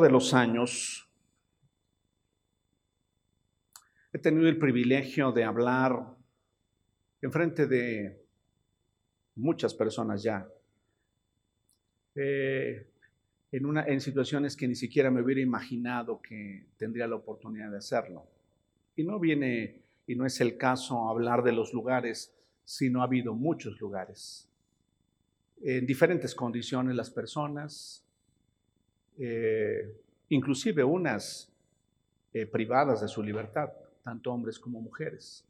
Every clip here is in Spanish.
de los años he tenido el privilegio de hablar en frente de muchas personas ya, eh, en, en situaciones que ni siquiera me hubiera imaginado que tendría la oportunidad de hacerlo. Y no viene, y no es el caso hablar de los lugares, sino ha habido muchos lugares, en diferentes condiciones las personas, eh, inclusive unas eh, privadas de su libertad, tanto hombres como mujeres,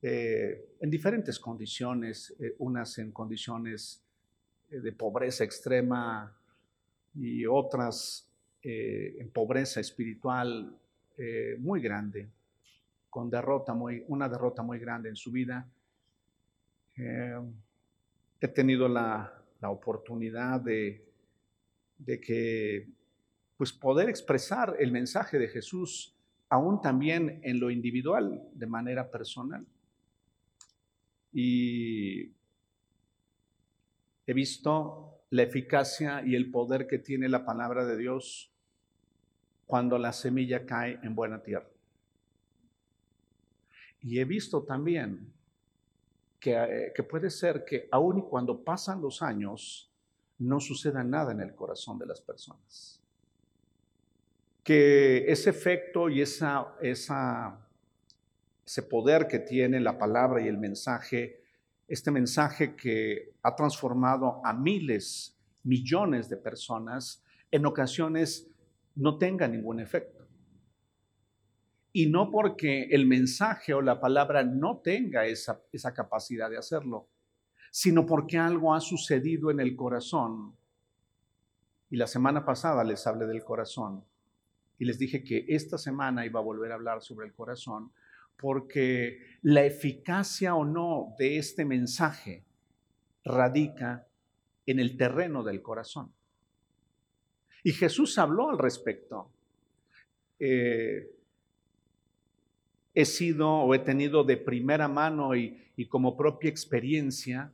eh, en diferentes condiciones, unas en condiciones de pobreza extrema y otras en pobreza espiritual muy grande, con derrota muy, una derrota muy grande en su vida. he tenido la, la oportunidad de de que pues poder expresar el mensaje de Jesús aún también en lo individual, de manera personal. Y he visto la eficacia y el poder que tiene la palabra de Dios cuando la semilla cae en buena tierra. Y he visto también que, eh, que puede ser que aun y cuando pasan los años, no suceda nada en el corazón de las personas. Que ese efecto y ese poder que tiene la palabra y el mensaje, este mensaje que ha transformado a miles, millones de personas, en ocasiones no tenga ningún efecto. Y no porque el mensaje o la palabra no tenga esa, esa capacidad de hacerlo, sino porque algo ha sucedido en el corazón. Y la semana pasada les hablé del corazón y les dije que esta semana iba a volver a hablar sobre el corazón porque la eficacia o no de este mensaje radica en el terreno del corazón. Y Jesús habló al respecto. Eh, he sido o he tenido de primera mano y, y como propia experiencia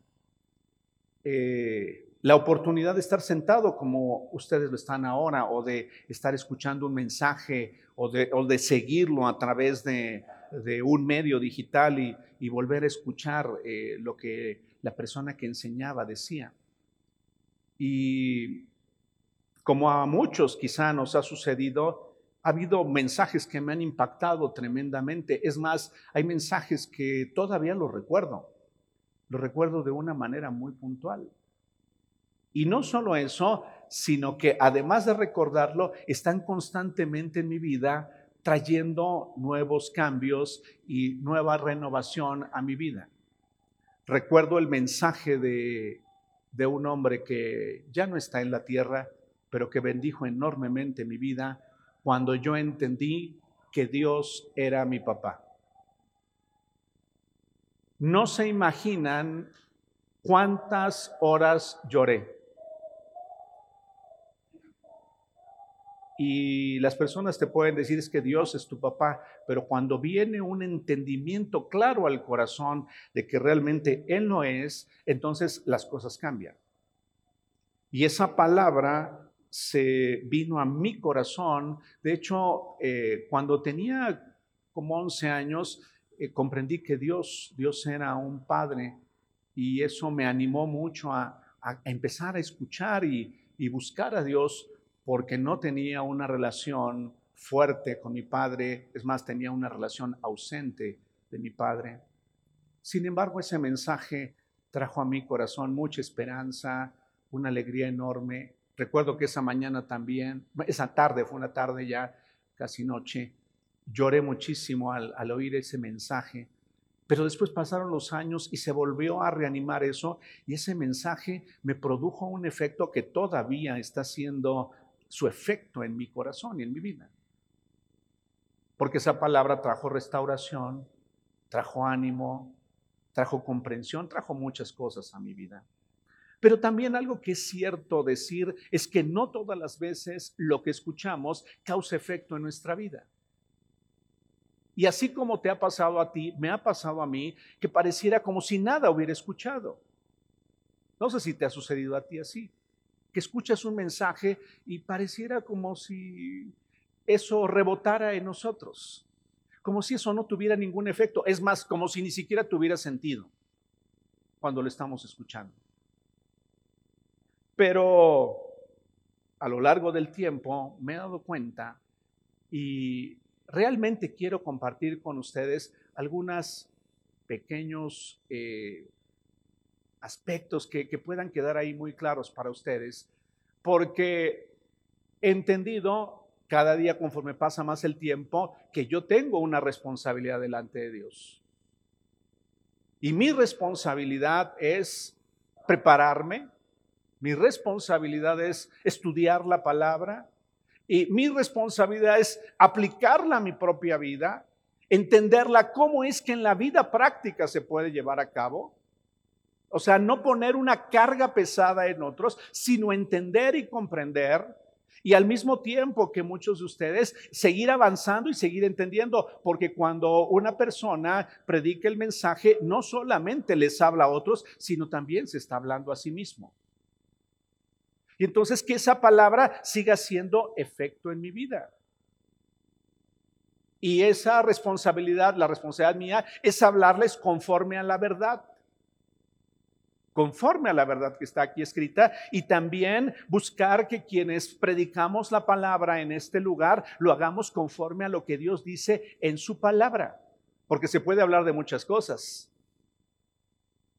eh, la oportunidad de estar sentado como ustedes lo están ahora, o de estar escuchando un mensaje, o de, de seguirlo a través de, un medio digital y, volver a escuchar eh, lo que la persona que enseñaba decía. Y como a muchos quizá nos ha sucedido, ha habido mensajes que me han impactado tremendamente. Es más, hay mensajes que todavía los recuerdo lo recuerdo de una manera muy puntual. Y no solo eso, sino que además de recordarlo, están constantemente en mi vida trayendo nuevos cambios y nueva renovación a mi vida. Recuerdo el mensaje de, de un hombre que ya no está en la tierra, pero que bendijo enormemente mi vida cuando yo entendí que Dios era mi papá no se imaginan cuántas horas lloré. Y las personas te pueden decir es que Dios es tu papá, pero cuando viene un entendimiento claro al corazón de que realmente Él no es, entonces las cosas cambian. Y esa palabra se vino a mi corazón. De hecho, eh, cuando tenía como 11 años, eh, comprendí que Dios, Dios era un padre y eso me animó mucho a, empezar a escuchar y, y, buscar a Dios porque no tenía una relación fuerte con mi padre, es más, tenía una relación ausente de mi padre. Sin embargo, ese mensaje trajo a mi corazón mucha esperanza, una alegría enorme. Recuerdo que esa mañana también, esa tarde, fue una tarde ya casi noche, Lloré muchísimo al, oír ese mensaje, pero después pasaron los años y se volvió a reanimar eso y ese mensaje me produjo un efecto que todavía está haciendo su efecto en mi corazón y en mi vida. Porque esa palabra trajo restauración, trajo ánimo, trajo comprensión, trajo muchas cosas a mi vida. Pero también algo que es cierto decir es que no todas las veces lo que escuchamos causa efecto en nuestra vida. Y así como te ha pasado a ti, me ha pasado a mí, que pareciera como si nada hubiera escuchado. No sé si te ha sucedido a ti así. que escuchas un mensaje y pareciera como si eso rebotara en nosotros, como si eso no tuviera ningún efecto, es más, como si ni siquiera tuviera sentido cuando lo estamos escuchando. Pero a lo largo del tiempo me he dado cuenta y realmente quiero compartir con ustedes algunos pequeños eh, aspectos que, puedan quedar ahí muy claros para ustedes, porque he entendido cada día conforme pasa más el tiempo que yo tengo una responsabilidad delante de Dios. Y mi responsabilidad es prepararme, mi responsabilidad es estudiar la palabra y mi responsabilidad es aplicarla a mi propia vida, entenderla cómo es que en la vida práctica se puede llevar a cabo o sea, no poner una carga pesada en otros, sino entender y comprender y al mismo tiempo que muchos de ustedes seguir avanzando y seguir entendiendo, porque cuando una persona predica el mensaje, no solamente les habla a otros, sino también se está hablando a sí mismo. Y entonces que esa palabra siga siendo efecto en mi vida. Y esa responsabilidad, la responsabilidad mía, es hablarles conforme a la verdad conforme a la verdad que está aquí escrita y también buscar que quienes predicamos la palabra en este lugar lo hagamos conforme a lo que Dios dice en su palabra, porque se puede hablar de muchas cosas.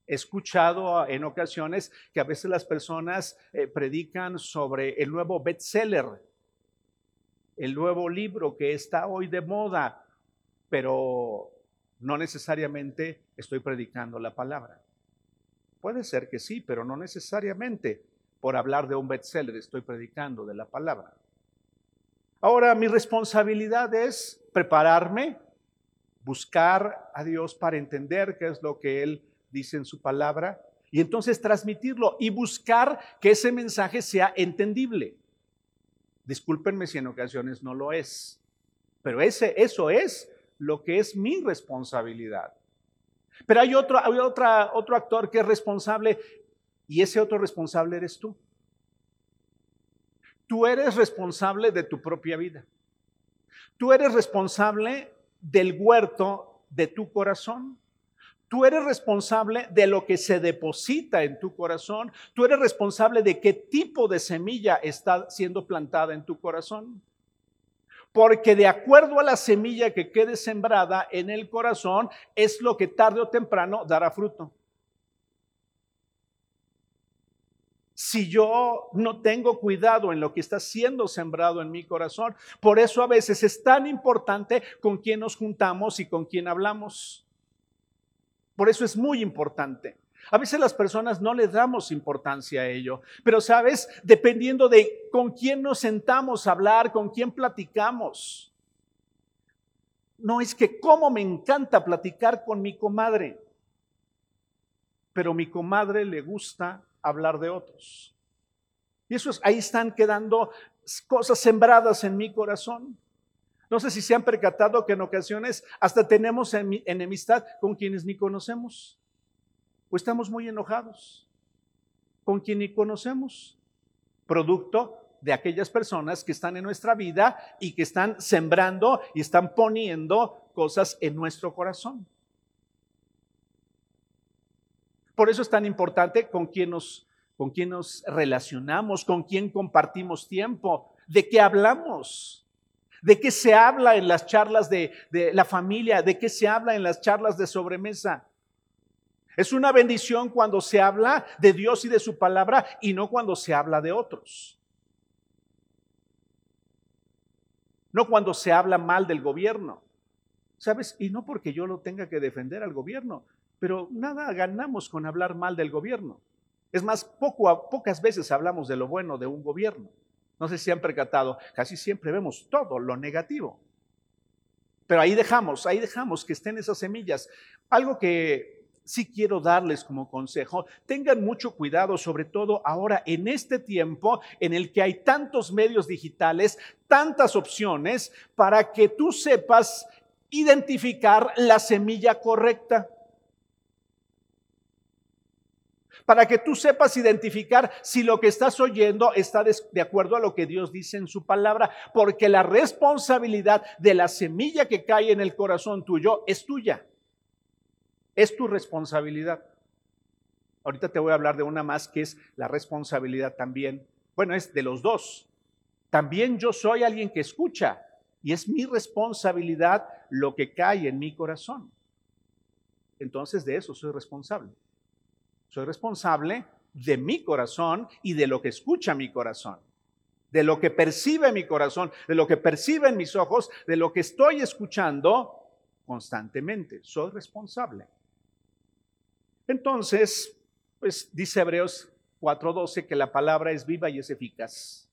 He escuchado en ocasiones que a veces las personas eh, predican sobre el nuevo bestseller, el nuevo libro que está hoy de moda, pero no necesariamente estoy predicando la palabra. Puede ser que sí, pero no necesariamente por hablar de un bestseller estoy predicando de la palabra. Ahora, mi responsabilidad es prepararme, buscar a Dios para entender qué es lo que Él dice en su palabra y entonces transmitirlo y buscar que ese mensaje sea entendible. Discúlpenme si en ocasiones no lo es, pero ese, eso es lo que es mi responsabilidad. Pero hay otro, hay otro actor que es responsable y ese otro responsable eres tú. Tú eres responsable de tu propia vida. Tú eres responsable del huerto de tu corazón. Tú eres responsable de lo que se deposita en tu corazón. Tú eres responsable de qué tipo de semilla está siendo plantada en tu corazón porque de acuerdo a la semilla que quede sembrada en el corazón, es lo que tarde o temprano dará fruto. si yo no tengo cuidado en lo que está siendo sembrado en mi corazón. Por eso a veces es tan importante con quién nos juntamos y con quién hablamos. Por eso es muy importante. A veces las personas no le damos importancia a ello, pero sabes, dependiendo de con quién nos sentamos a hablar, con quién platicamos. No es que como me encanta platicar con mi comadre, pero mi comadre le gusta hablar de otros. Y eso es, ahí están quedando cosas sembradas en mi corazón. No sé si se han percatado que en ocasiones hasta tenemos enemistad con quienes ni conocemos o estamos muy enojados con quien ni conocemos, producto de aquellas personas que están en nuestra vida y que están sembrando y están poniendo cosas en nuestro corazón. Por eso es tan importante con quién nos, con quién nos relacionamos, con quién compartimos tiempo, de qué hablamos, de qué se habla en las charlas de, la familia, de qué se habla en las charlas de sobremesa. Es una bendición cuando se habla de Dios y de su palabra y no cuando se habla de otros. No cuando se habla mal del gobierno. ¿Sabes? Y no porque yo lo tenga que defender al gobierno, pero nada ganamos con hablar mal del gobierno. Es más, pocas veces hablamos de lo bueno de un gobierno. No sé si han percatado, casi siempre vemos todo lo negativo. Pero ahí dejamos, ahí dejamos que estén esas semillas. Algo que sí quiero darles como consejo, tengan mucho cuidado, sobre todo ahora en este tiempo en el que hay tantos medios digitales, tantas opciones, para que tú sepas identificar la semilla correcta. Para que tú sepas identificar si lo que estás oyendo está de, acuerdo a lo que Dios dice en su palabra, porque la responsabilidad de la semilla que cae en el corazón tuyo es tuya. Es tu responsabilidad. Ahorita te voy a hablar de una más que es la responsabilidad también. Bueno, es de los dos. También yo soy alguien que escucha y es mi responsabilidad lo que cae en mi corazón. Entonces de eso soy responsable. Soy responsable de mi corazón y de lo que escucha mi corazón, de lo que percibe mi corazón, de lo que perciben mis ojos, de lo que estoy escuchando constantemente. Soy responsable. Entonces, pues dice Hebreos 4:12 que la palabra es viva y es eficaz.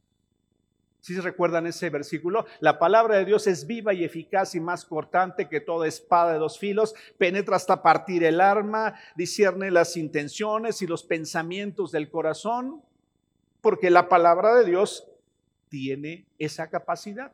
Si recuerdan ese versículo, la palabra de Dios es viva y eficaz y más cortante que toda espada de dos filos, penetra hasta partir el arma, discierne las intenciones y los pensamientos del corazón, porque la palabra de Dios tiene esa capacidad.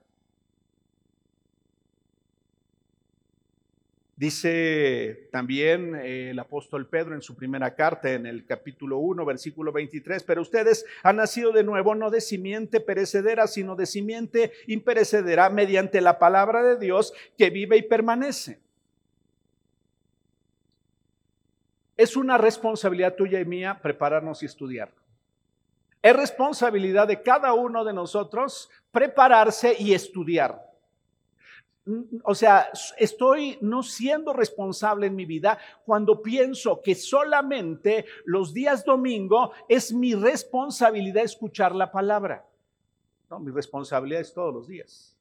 Dice también eh, el apóstol Pedro en su primera carta, en el capítulo 1, versículo 23, pero ustedes han nacido de nuevo no de simiente perecedera, sino de simiente imperecedera mediante la palabra de Dios que vive y permanece. Es una responsabilidad tuya y mía prepararnos y estudiar. Es responsabilidad de cada uno de nosotros prepararse y estudiar. O sea, estoy no siendo responsable en mi vida cuando pienso que solamente los días domingo es mi responsabilidad escuchar la palabra. No, mi responsabilidad es todos los días.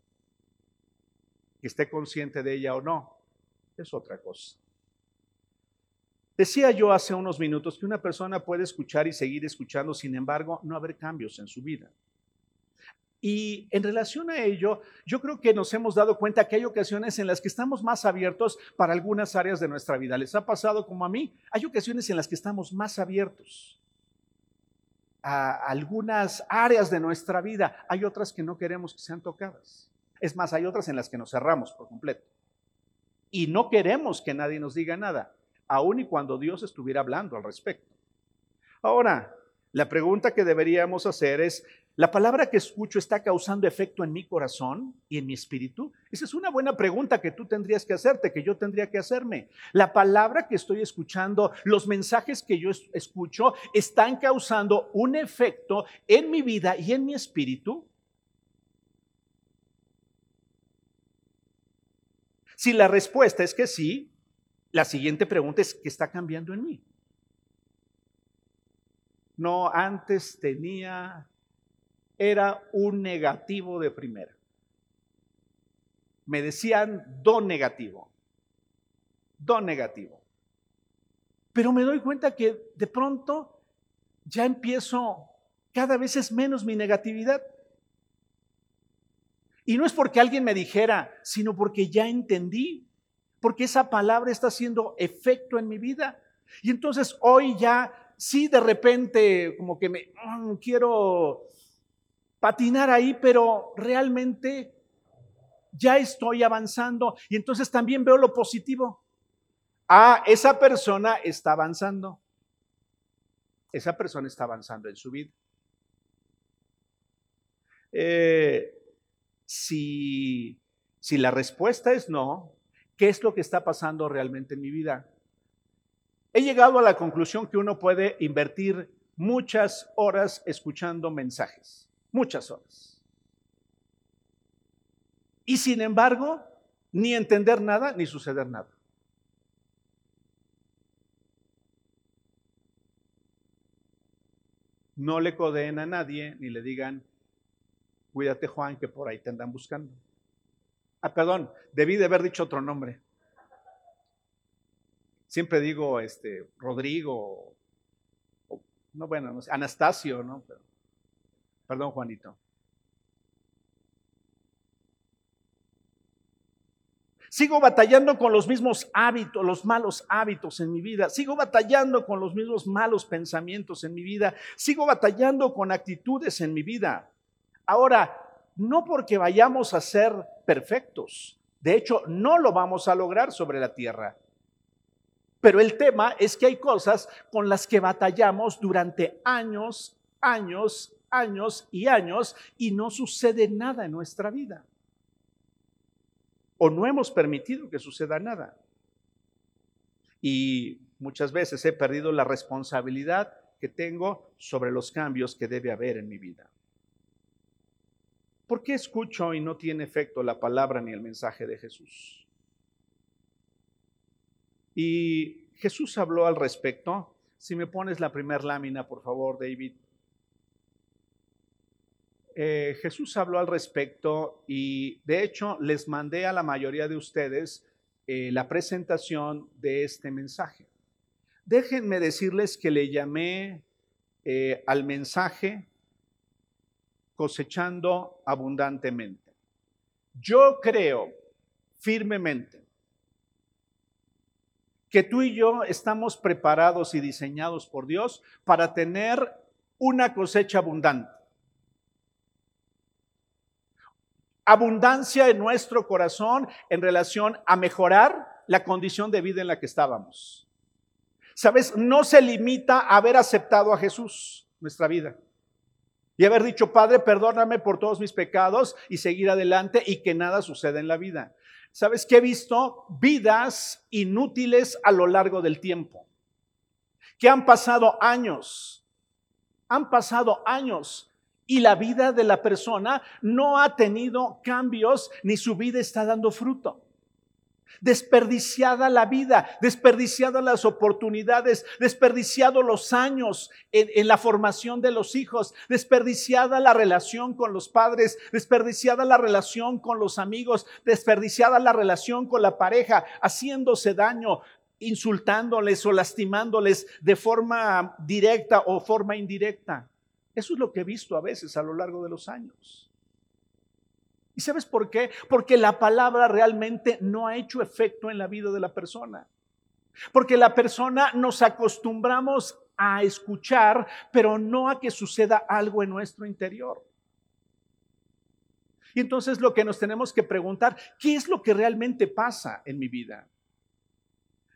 Que esté consciente de ella o no, es otra cosa. Decía yo hace unos minutos que una persona puede escuchar y seguir escuchando, sin embargo, no haber cambios en su vida. Y en relación a ello, yo creo que nos hemos dado cuenta que hay ocasiones en las que estamos más abiertos para algunas áreas de nuestra vida. ¿Les ha pasado como a mí? Hay ocasiones en las que estamos más abiertos a algunas áreas de nuestra vida. Hay otras que no queremos que sean tocadas. Es más, hay otras en las que nos cerramos por completo. Y no queremos que nadie nos diga nada, aun y cuando Dios estuviera hablando al respecto. Ahora, la pregunta que deberíamos hacer es, ¿La palabra que escucho está causando efecto en mi corazón y en mi espíritu? Esa es una buena pregunta que tú tendrías que hacerte, que yo tendría que hacerme. La palabra que estoy escuchando, los mensajes que yo escucho, ¿están causando un efecto en mi vida y en mi espíritu? Si la respuesta es que sí, la siguiente pregunta es, ¿qué está cambiando en mí? No, antes tenía era un negativo de primera. Me decían do negativo, do negativo. Pero me doy cuenta que de pronto ya empiezo, cada vez es menos mi negatividad. Y no es porque alguien me dijera, sino porque ya entendí, porque esa palabra está haciendo efecto en mi vida. Y entonces hoy ya, sí, de repente, como que me mm, quiero patinar ahí, pero realmente ya estoy avanzando. Y entonces también veo lo positivo. Ah, esa persona está avanzando. Esa persona está avanzando en su vida. Eh, si, si la respuesta es no, ¿qué es lo que está pasando realmente en mi vida? He llegado a la conclusión que uno puede invertir muchas horas escuchando mensajes muchas horas. Y sin embargo, ni entender nada, ni suceder nada. No le codeen a nadie, ni le digan, cuídate Juan, que por ahí te andan buscando. Ah, perdón, debí de haber dicho otro nombre. Siempre digo, este, Rodrigo, no, bueno, no sé, Anastasio, ¿no? Pero, Perdón, Juanito. Sigo batallando con los mismos hábitos, los malos hábitos en mi vida. Sigo batallando con los mismos malos pensamientos en mi vida. Sigo batallando con actitudes en mi vida. Ahora, no porque vayamos a ser perfectos. De hecho, no lo vamos a lograr sobre la tierra. Pero el tema es que hay cosas con las que batallamos durante años, años, años y años y no sucede nada en nuestra vida. O no hemos permitido que suceda nada. Y muchas veces he perdido la responsabilidad que tengo sobre los cambios que debe haber en mi vida. ¿Por qué escucho y no tiene efecto la palabra ni el mensaje de Jesús? Y Jesús habló al respecto. Si me pones la primera lámina, por favor, David. Eh, Jesús habló al respecto y de hecho les mandé a la mayoría de ustedes eh, la presentación de este mensaje. Déjenme decirles que le llamé eh, al mensaje cosechando abundantemente. Yo creo firmemente que tú y yo estamos preparados y diseñados por Dios para tener una cosecha abundante. Abundancia en nuestro corazón en relación a mejorar la condición de vida en la que estábamos. Sabes, no se limita a haber aceptado a Jesús nuestra vida y haber dicho, Padre, perdóname por todos mis pecados y seguir adelante y que nada suceda en la vida. ¿Sabes que he visto? Vidas inútiles a lo largo del tiempo, que han pasado años, han pasado años y la vida de la persona no ha tenido cambios ni su vida está dando fruto desperdiciada la vida, desperdiciadas las oportunidades, desperdiciados los años en, en, la formación de los hijos, desperdiciada la relación con los padres, desperdiciada la relación con los amigos, desperdiciada la relación con la pareja, haciéndose daño, insultándoles o lastimándoles de forma directa o forma indirecta. Eso es lo que he visto a veces a lo largo de los años. ¿Y sabes por qué? Porque la palabra realmente no ha hecho efecto en la vida de la persona. Porque la persona nos acostumbramos a escuchar, pero no a que suceda algo en nuestro interior. Y entonces lo que nos tenemos que preguntar, ¿qué es lo que realmente pasa en mi vida?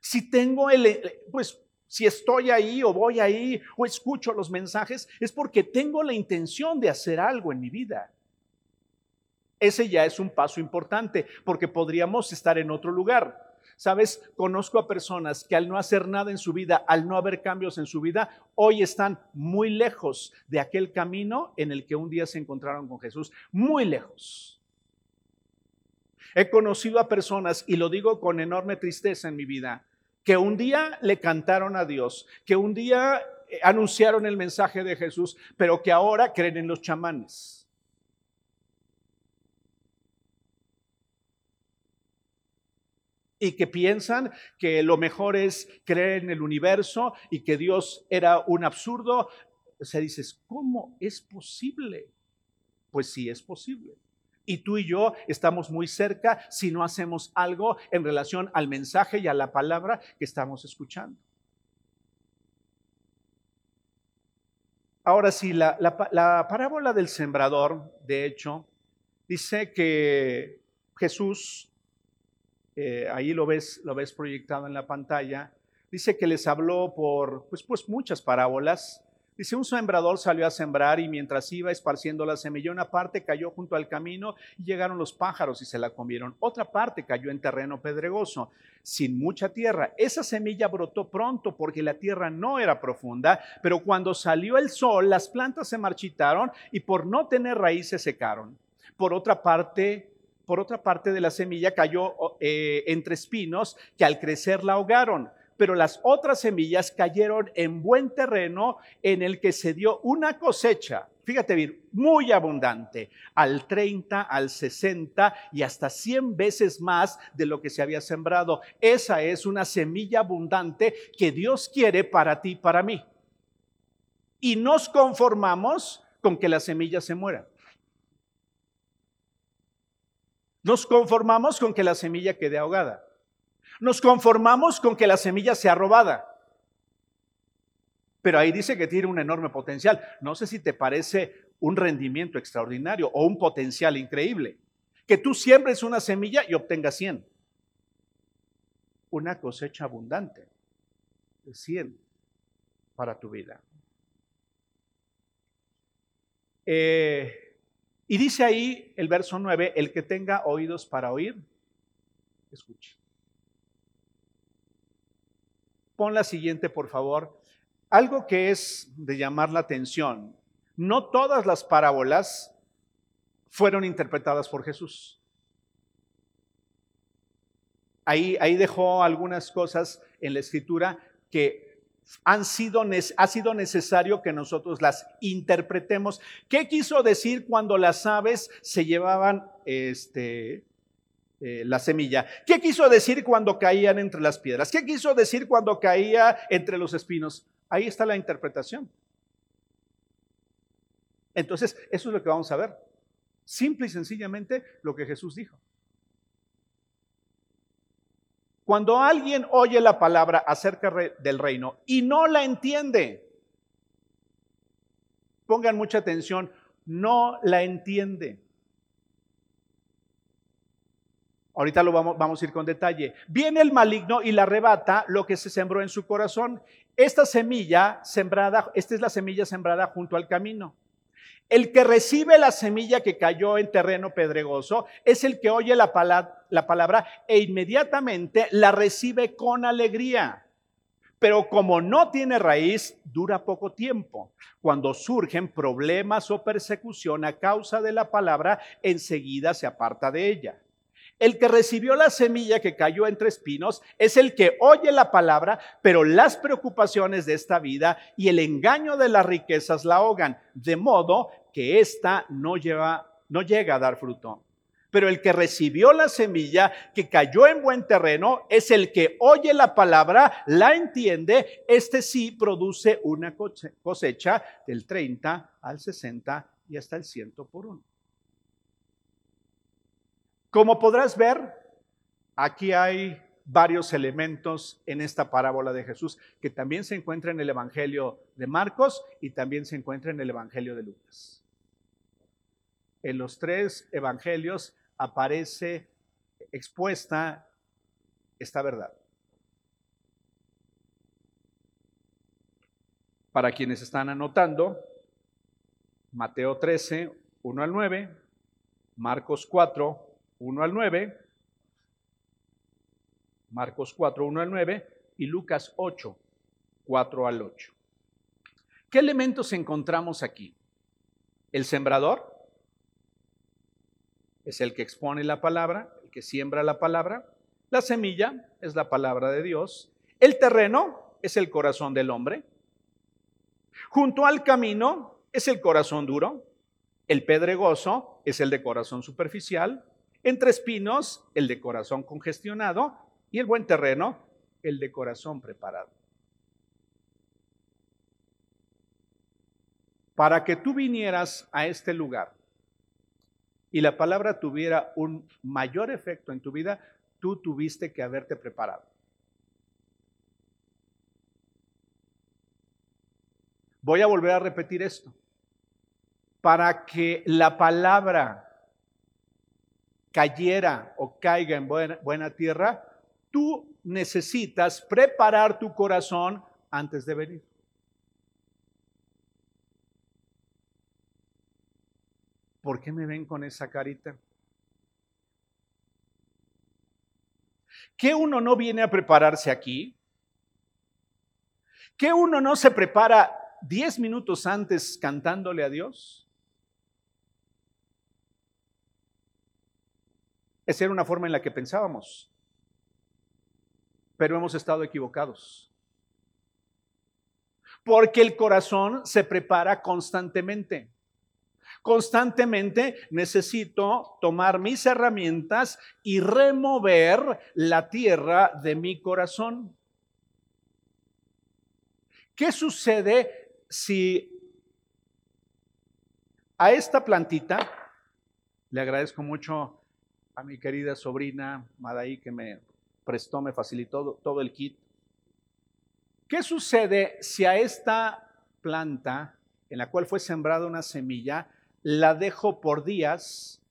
Si tengo el, pues si estoy ahí o voy ahí o escucho los mensajes, es porque tengo la intención de hacer algo en mi vida. Ese ya es un paso importante porque podríamos estar en otro lugar. Sabes, conozco a personas que al no hacer nada en su vida, al no haber cambios en su vida, hoy están muy lejos de aquel camino en el que un día se encontraron con Jesús, muy lejos. He conocido a personas, y lo digo con enorme tristeza en mi vida, que un día le cantaron a Dios, que un día eh, anunciaron el mensaje de Jesús, pero que ahora creen en los chamanes y que piensan que lo mejor es creer en el universo y que Dios era un absurdo. O sea, dices, ¿cómo es posible? Pues sí es posible. Y tú y yo estamos muy cerca si no hacemos algo en relación al mensaje y a la palabra que estamos escuchando. Ahora sí, la, la parábola del sembrador, de hecho, dice que Jesús eh, ahí lo ves, lo ves proyectado en la pantalla, dice que les habló por pues, pues muchas parábolas. Dice, un sembrador salió a sembrar y mientras iba esparciendo la semilla, una parte cayó junto al camino y llegaron los pájaros y se la comieron. Otra parte cayó en terreno pedregoso, sin mucha tierra. Esa semilla brotó pronto porque la tierra no era profunda, pero cuando salió el sol, las plantas se marchitaron y por no tener raíz se secaron. Por otra parte, por otra parte de la semilla cayó eh, entre espinos que al crecer la ahogaron. Pero las otras semillas cayeron en buen terreno en el que se dio una cosecha, fíjate bien, muy abundante, al 30, al 60 y hasta 100 veces más de lo que se había sembrado. Esa es una semilla abundante que Dios quiere para ti y para mí. Y nos conformamos con que la semilla se muera. Nos conformamos con que la semilla quede ahogada. Nos conformamos con que la semilla sea robada. Pero ahí dice que tiene un enorme potencial. No sé si te parece un rendimiento extraordinario o un potencial increíble. Que tú siembres una semilla y obtengas 100. Una cosecha abundante. 100 para tu vida. Eh, y dice ahí el verso 9, el que tenga oídos para oír, escuche. Pon la siguiente, por favor. Algo que es de llamar la atención. No todas las parábolas fueron interpretadas por Jesús. Ahí, ahí dejó algunas cosas en la escritura que han sido, ha sido necesario que nosotros las interpretemos. ¿Qué quiso decir cuando las aves se llevaban este, eh, la semilla? ¿Qué quiso decir cuando caían entre las piedras? ¿Qué quiso decir cuando caía entre los espinos? Ahí está la interpretación. Entonces, eso es lo que vamos a ver. Simple y sencillamente lo que Jesús dijo. Cuando alguien oye la palabra acerca del reino y no la entiende, pongan mucha atención, no la entiende. Ahorita lo vamos, vamos, a ir con detalle. Viene el maligno y le arrebata lo que se sembró en su corazón. Esta semilla sembrada, esta es la semilla sembrada junto al camino. El que recibe la semilla que cayó en terreno pedregoso es el que oye la, palabra, e inmediatamente la recibe con alegría. Pero como no tiene raíz, dura poco tiempo. Cuando surgen problemas o persecución a causa de la palabra, enseguida se aparta de ella. El que recibió la semilla que cayó entre espinos es el que oye la palabra, pero las preocupaciones de esta vida y el engaño de las riquezas la ahogan, de modo que ésta no, no llega a dar fruto. Pero el que recibió la semilla que cayó en buen terreno es el que oye la palabra, la entiende, este sí produce una cosecha del 30 al 60 y hasta el 100 por uno. Como podrás ver, aquí hay varios elementos en esta parábola de Jesús que también se encuentra en el Evangelio de Marcos y también se encuentra en el Evangelio de Lucas. En los tres evangelios aparece expuesta esta verdad. Para quienes están anotando, Mateo 13, 1 al 9, Marcos 4, 1 al 9, Marcos 4, 1 al 9 y Lucas 8, 4 al 8. ¿Qué elementos encontramos aquí? El sembrador es el que expone la palabra, el que siembra la palabra. La semilla es la palabra de Dios. El terreno es el corazón del hombre. Junto al camino es el corazón duro. El pedregoso es el de corazón superficial. Entre espinos, el de corazón congestionado y el buen terreno, el de corazón preparado. Para que tú vinieras a este lugar y la palabra tuviera un mayor efecto en tu vida, tú tuviste que haberte preparado. Voy a volver a repetir esto. Para que la palabra cayera o caiga en buena, tierra, tú necesitas preparar tu corazón antes de venir. ¿Por qué me ven con esa carita? ¿Que uno no viene a prepararse aquí? ¿Que uno no se prepara diez minutos antes cantándole a Dios? Esa era una forma en la que pensábamos, pero hemos estado equivocados. Porque el corazón se prepara constantemente. Constantemente necesito tomar mis herramientas y remover la tierra de mi corazón. ¿Qué sucede si a esta plantita, le agradezco mucho a mi querida sobrina Madaí que me prestó, me facilitó todo el kit. ¿Qué sucede si a esta planta en la cual fue sembrada una semilla, la dejo por días,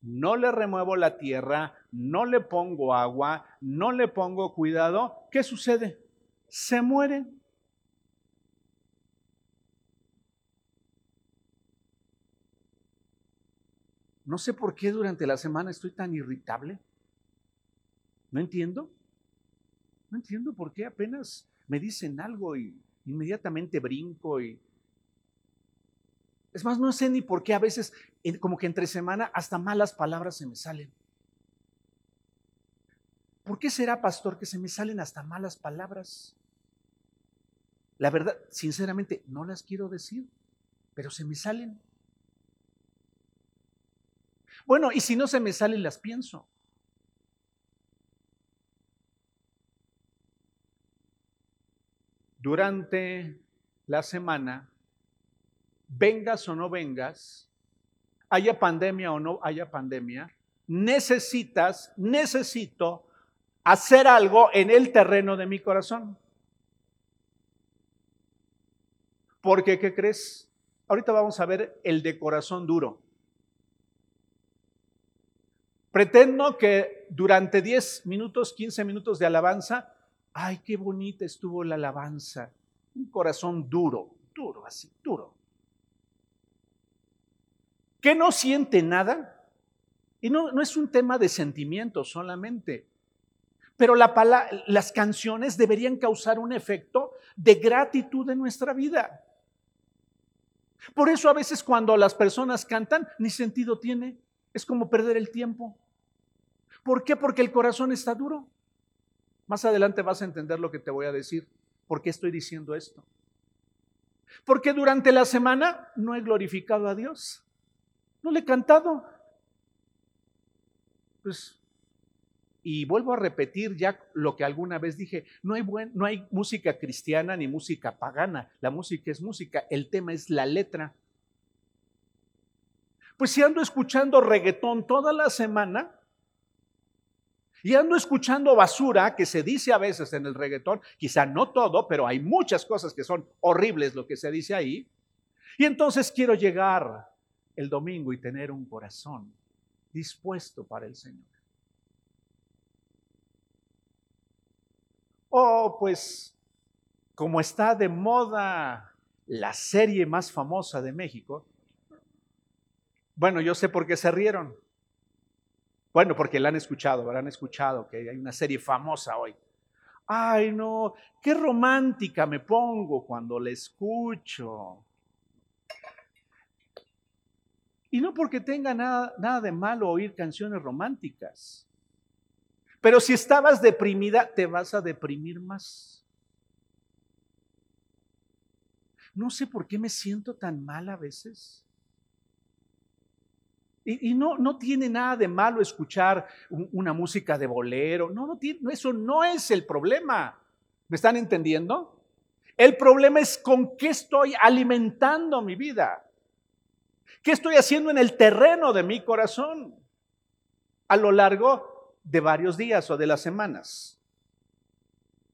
no le remuevo la tierra, no le pongo agua, no le pongo cuidado? ¿Qué sucede? se mueren. No sé por qué durante la semana estoy tan irritable. No entiendo. No entiendo por qué apenas me dicen algo y inmediatamente brinco y... Es más, no sé ni por qué a veces, como que entre semana, hasta malas palabras se me salen. ¿Por qué será, pastor, que se me salen hasta malas palabras? La verdad, sinceramente, no las quiero decir, pero se me salen. Bueno, y si no se me salen, las pienso. Durante la semana, vengas o no vengas, haya pandemia o no haya pandemia, necesitas, necesito hacer algo en el terreno de mi corazón. Porque, ¿qué crees? Ahorita vamos a ver el de corazón duro. Pretendo que durante 10 minutos, 15 minutos de alabanza, ay, qué bonita estuvo la alabanza. Un corazón duro, duro, así, duro. Que no siente nada. Y no, no es un tema de sentimiento solamente. Pero la, las canciones deberían causar un efecto de gratitud en nuestra vida. Por eso a veces cuando las personas cantan, ni sentido tiene. Es como perder el tiempo. ¿Por qué? Porque el corazón está duro. Más adelante vas a entender lo que te voy a decir. ¿Por qué estoy diciendo esto? Porque durante la semana no he glorificado a Dios. No le he cantado. Pues, y vuelvo a repetir ya lo que alguna vez dije, no hay, no hay música cristiana ni música pagana. La música es música, el tema es la letra. Pues si ando escuchando reggaetón toda la semana, y ando escuchando basura que se dice a veces en el reggaetón, quizá no todo, pero hay muchas cosas que son horribles lo que se dice ahí. Y entonces quiero llegar el domingo y tener un corazón dispuesto para el Señor. Oh, pues como está de moda la serie más famosa de México, bueno, yo sé por qué se rieron. Bueno, porque la han escuchado, habrán escuchado que hay una serie famosa hoy. Ay, no, qué romántica me pongo cuando la escucho. Y no porque tenga nada, nada de malo oír canciones románticas. Pero si estabas deprimida, te vas a deprimir más. No sé por qué me siento tan mal a veces. Y, no, no, tiene nada de malo escuchar una música de bolero. No, no tiene, eso no es el problema. ¿Me están entendiendo? El problema es con qué estoy alimentando mi vida. ¿Qué estoy haciendo en el terreno de mi corazón a lo largo de varios días o de las semanas?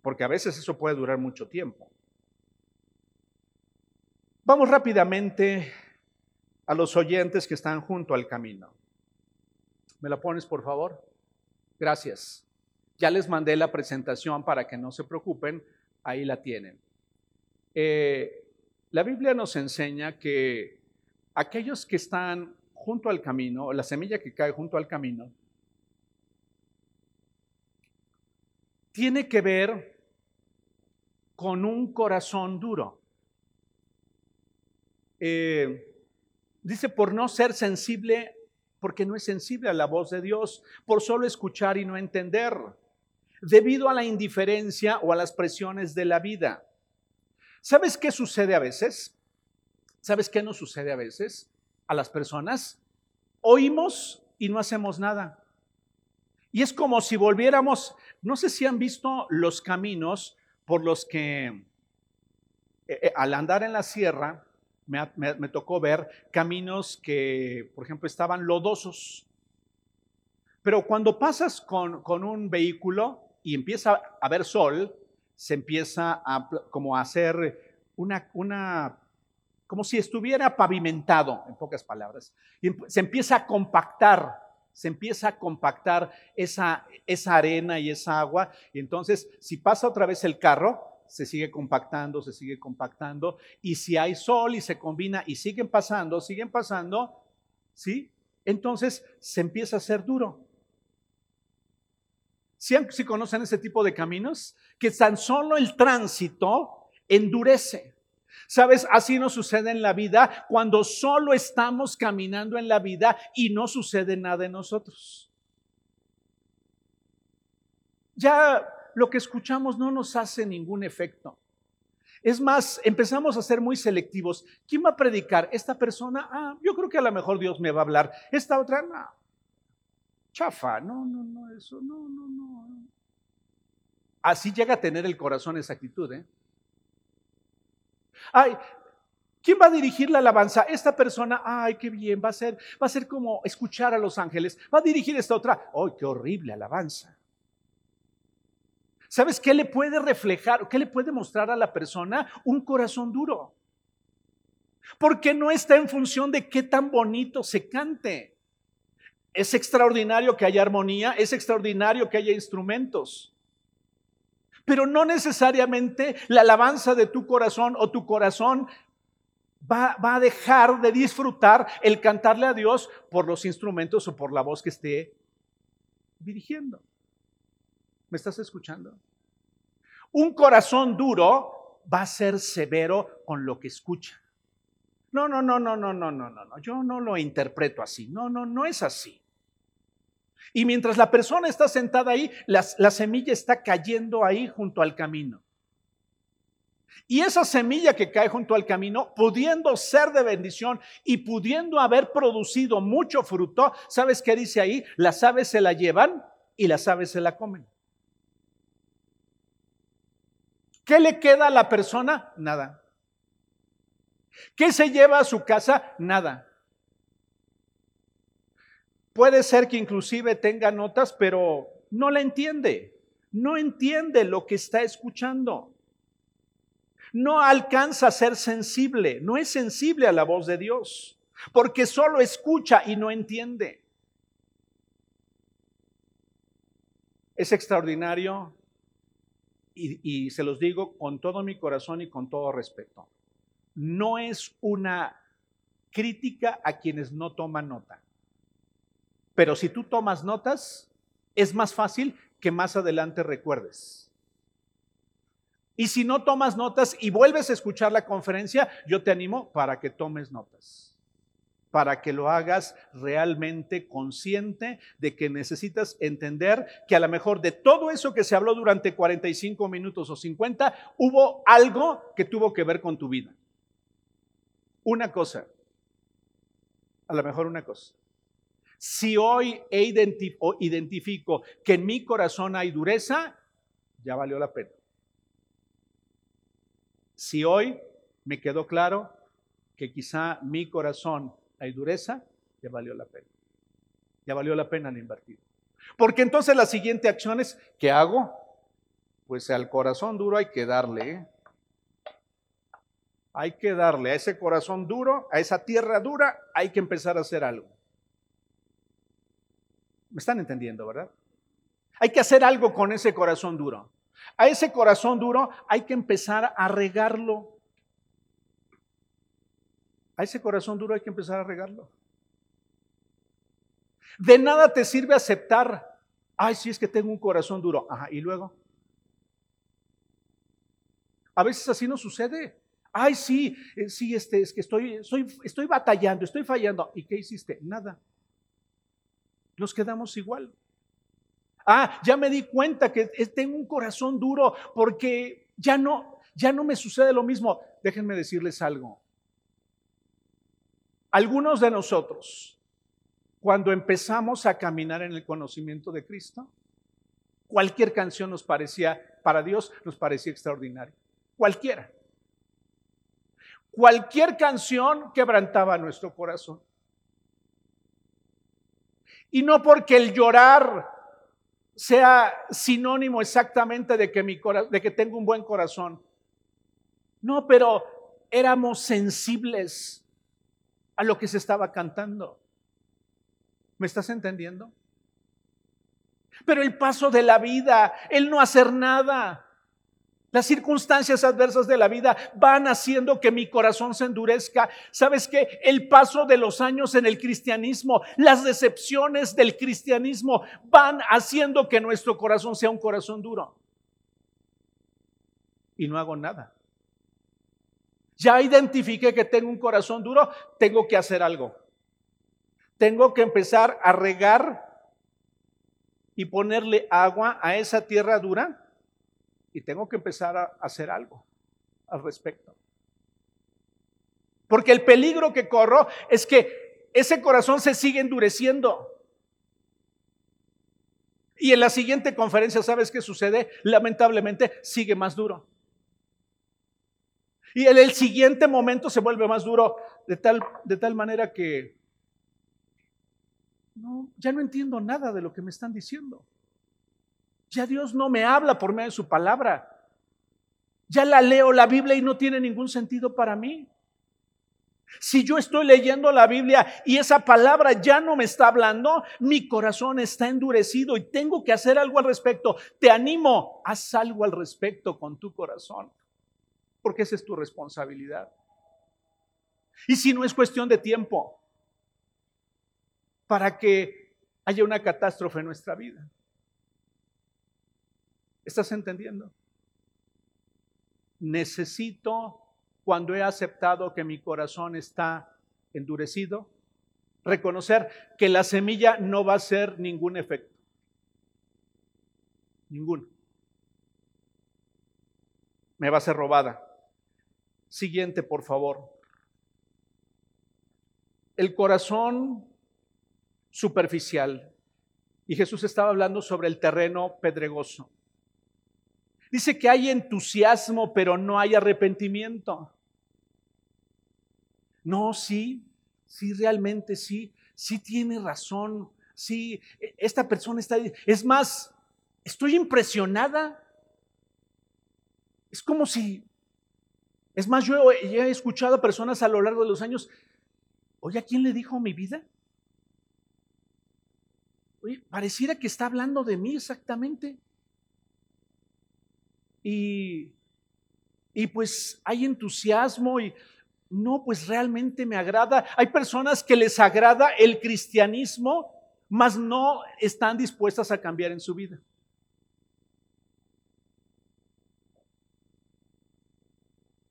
Porque a veces eso puede durar mucho tiempo. Vamos rápidamente a los oyentes que están junto al camino. ¿Me la pones, por favor? Gracias. Ya les mandé la presentación para que no se preocupen, ahí la tienen. Eh, la Biblia nos enseña que aquellos que están junto al camino, la semilla que cae junto al camino, tiene que ver con un corazón duro. Eh, Dice, por no ser sensible, porque no es sensible a la voz de Dios, por solo escuchar y no entender, debido a la indiferencia o a las presiones de la vida. ¿Sabes qué sucede a veces? ¿Sabes qué nos sucede a veces a las personas? Oímos y no hacemos nada. Y es como si volviéramos, no sé si han visto los caminos por los que eh, eh, al andar en la sierra, me, tocó ver caminos que, por ejemplo, estaban lodosos. Pero cuando pasas con, un vehículo y empieza a haber sol, se empieza a como a hacer una, una, como si estuviera pavimentado, en pocas palabras. Se empieza a compactar, se empieza a compactar esa, esa arena y esa agua. Y entonces, si pasa otra vez el carro, se sigue compactando, se sigue compactando. Y si hay sol y se combina y siguen pasando, siguen pasando, ¿sí? Entonces se empieza a hacer duro. Si ¿Sí, conocen ese tipo de caminos? Que tan solo el tránsito endurece. Sabes, así nos sucede en la vida cuando solo estamos caminando en la vida y no sucede nada en nosotros. Ya lo que escuchamos no nos hace ningún efecto. Es más, empezamos a ser muy selectivos. ¿Quién va a predicar? ¿Esta persona? Ah, yo creo que a lo mejor Dios me va a hablar. Esta otra, no. Chafa, no, no, no, eso, no, no, no. Así llega a tener el corazón esa actitud, ¿eh? Ay, ¿quién va a dirigir la alabanza? Esta persona, ay, qué bien, va a ser, va a ser como escuchar a los ángeles. Va a dirigir esta otra, ay, qué horrible alabanza. ¿Sabes qué le puede reflejar, qué le puede mostrar a la persona? Un corazón duro. Porque no está en función de qué tan bonito se cante. Es extraordinario que haya armonía, es extraordinario que haya instrumentos. Pero no necesariamente la alabanza de tu corazón o tu corazón va, a dejar de disfrutar el cantarle a Dios por los instrumentos o por la voz que esté dirigiendo. ¿Me estás escuchando? Un corazón duro va a ser severo con lo que escucha. No, no, no, no, no, no, no, no. Yo no lo interpreto así. No, no, no es así. Y mientras la persona está sentada ahí, la semilla está cayendo ahí junto al camino. Y esa semilla que cae junto al camino, pudiendo ser de bendición y pudiendo haber producido mucho fruto, ¿sabes qué dice ahí? Las aves se la llevan y las aves se la comen. ¿Qué le queda a la persona? Nada. ¿Qué se lleva a su casa? Nada. Puede ser que inclusive tenga notas, pero no la entiende. No entiende lo que está escuchando. No alcanza a ser sensible. No es sensible a la voz de Dios. Porque solo escucha y no entiende. Es extraordinario y, se los digo con todo mi corazón y con todo respeto, no es una crítica a quienes no toman nota. Pero si tú tomas notas, es más fácil que más adelante recuerdes. Y si no tomas notas y vuelves a escuchar la conferencia, yo te animo para que tomes notas para que lo hagas realmente consciente de que necesitas entender que a lo mejor de todo eso que se habló durante 45 minutos o 50, hubo algo que tuvo que ver con tu vida. Una cosa, a lo mejor una cosa. Si hoy identifico que en mi corazón hay dureza, ya valió la pena. Si hoy me quedó claro que quizá mi corazón hay dureza, ya valió la pena. Ya valió la pena el invertir. Porque entonces la siguiente acción es, ¿qué hago? Pues al corazón duro hay que darle. ¿eh? Hay que darle a ese corazón duro, a esa tierra dura, hay que empezar a hacer algo. ¿Me están entendiendo, verdad? Hay que hacer algo con ese corazón duro. A ese corazón duro hay que empezar a regarlo. A ese corazón duro hay que empezar a regarlo. De nada te sirve aceptar, ay, si es que tengo un corazón duro. Ajá, y luego. A veces así no sucede. Ay, sí, eh, sí, este, es que estoy, estoy, estoy batallando, estoy fallando. ¿Y qué hiciste? Nada. Nos quedamos igual. Ah, ya me di cuenta que tengo un corazón duro porque ya no, ya no me sucede lo mismo. Déjenme decirles algo. Algunos de nosotros, cuando empezamos a caminar en el conocimiento de Cristo, cualquier canción nos parecía, para Dios nos parecía extraordinaria. Cualquiera. Cualquier canción quebrantaba nuestro corazón. Y no porque el llorar sea sinónimo exactamente de que, de que tengo un buen corazón. No, pero éramos sensibles a lo que se estaba cantando. ¿Me estás entendiendo? Pero el paso de la vida, el no hacer nada, Las circunstancias adversas de la vida van haciendo que mi corazón se endurezca. ¿Sabes qué? El paso de los años en el cristianismo, las decepciones del cristianismo van haciendo que nuestro corazón sea un corazón duro. Y no hago nada. Ya identifiqué que tengo un corazón duro, tengo que hacer algo. Tengo que empezar a regar y ponerle agua a esa tierra dura y tengo que empezar a hacer algo al respecto. Porque el peligro que corro es que ese corazón se sigue endureciendo. Y en la siguiente conferencia, ¿sabes qué sucede? Lamentablemente sigue más duro. Y en el siguiente momento se vuelve más duro de tal, de tal manera que no, ya no entiendo nada de lo que me están diciendo. Ya Dios no me habla por medio de su palabra. Ya la leo la Biblia y no tiene ningún sentido para mí. Si yo estoy leyendo la Biblia y esa palabra ya no me está hablando, mi corazón está endurecido y tengo que hacer algo al respecto. Te animo, haz algo al respecto con tu corazón, porque esa es tu responsabilidad. Y si no es cuestión de tiempo, para que haya una catástrofe en nuestra vida. ¿Estás entendiendo? Necesito, cuando he aceptado que mi corazón está endurecido, reconocer que la semilla no va a hacer ningún efecto. Ninguno. Me va a ser robada. Siguiente, por favor. El corazón superficial. Y Jesús estaba hablando sobre el terreno pedregoso. Dice que hay entusiasmo, pero no hay arrepentimiento. No, sí, sí, realmente sí, sí tiene razón. Sí, esta persona está... Es más, estoy impresionada. Es como si... Es más, yo he escuchado a personas a lo largo de los años, oye, ¿a quién le dijo mi vida? Oye, pareciera que está hablando de mí exactamente. Y, y pues hay entusiasmo y no, pues realmente me agrada. Hay personas que les agrada el cristianismo, mas no están dispuestas a cambiar en su vida.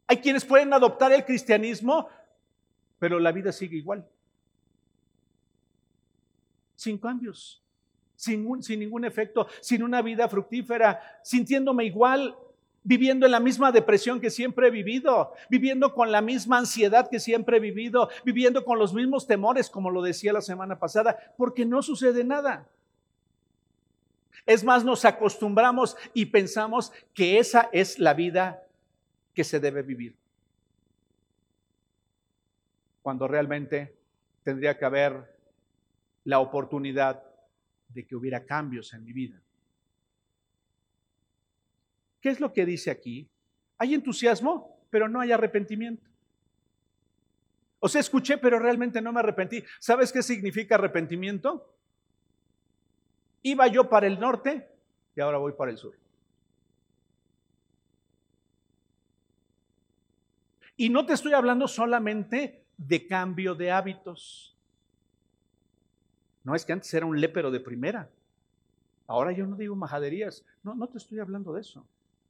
Hay quienes pueden adoptar el cristianismo, pero la vida sigue igual sin cambios, sin, ningún efecto, sin una vida fructífera, sintiéndome igual, viviendo en la misma depresión que siempre he vivido, viviendo con la misma ansiedad que siempre he vivido, viviendo con los mismos temores, como lo decía la semana pasada, porque no sucede nada. Es más, nos acostumbramos y pensamos que esa es la vida que se debe vivir. Cuando realmente tendría que haber la oportunidad de que hubiera cambios en mi vida. ¿Qué es lo que dice aquí? Hay entusiasmo, pero no hay arrepentimiento. O sea, escuché, pero realmente no me arrepentí. ¿Sabes qué significa arrepentimiento? Iba yo para el norte y ahora voy para el sur. Y no te estoy hablando solamente de cambio de hábitos. No es que antes era un lépero de primera. Ahora yo no digo majaderías. No, no te estoy hablando de eso.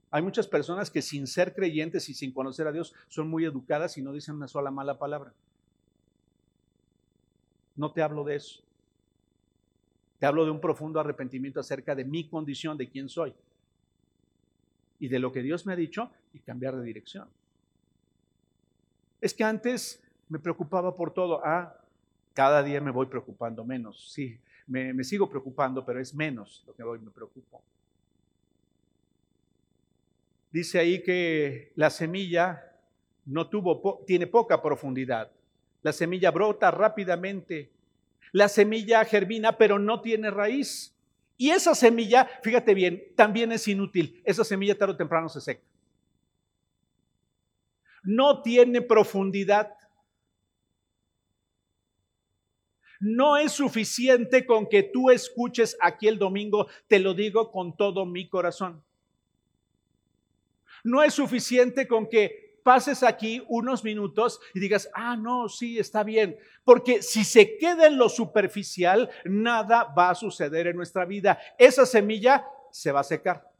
Hay muchas personas que sin ser creyentes y sin conocer a Dios son muy educadas y no dicen una sola mala palabra. No te hablo de eso. Te hablo de un profundo arrepentimiento acerca de mi condición, de quién soy. Y de lo que Dios me ha dicho y cambiar de dirección. Es que antes me preocupaba por todo. Ah, cada día me voy preocupando menos. Sí, me, sigo preocupando, pero es menos lo que hoy me preocupo. Dice ahí que la semilla no tuvo, tiene poca profundidad. La semilla brota rápidamente. La semilla germina, pero no tiene raíz. Y esa semilla, fíjate bien, también es inútil. Esa semilla tarde o temprano se seca. No tiene profundidad. No es suficiente con que tú escuches aquí el domingo, te lo digo con todo mi corazón. No es suficiente con que pases aquí unos minutos y digas, ah, no, sí, está bien. Porque si se queda en lo superficial, nada va a suceder en nuestra vida. Esa semilla se va a secar.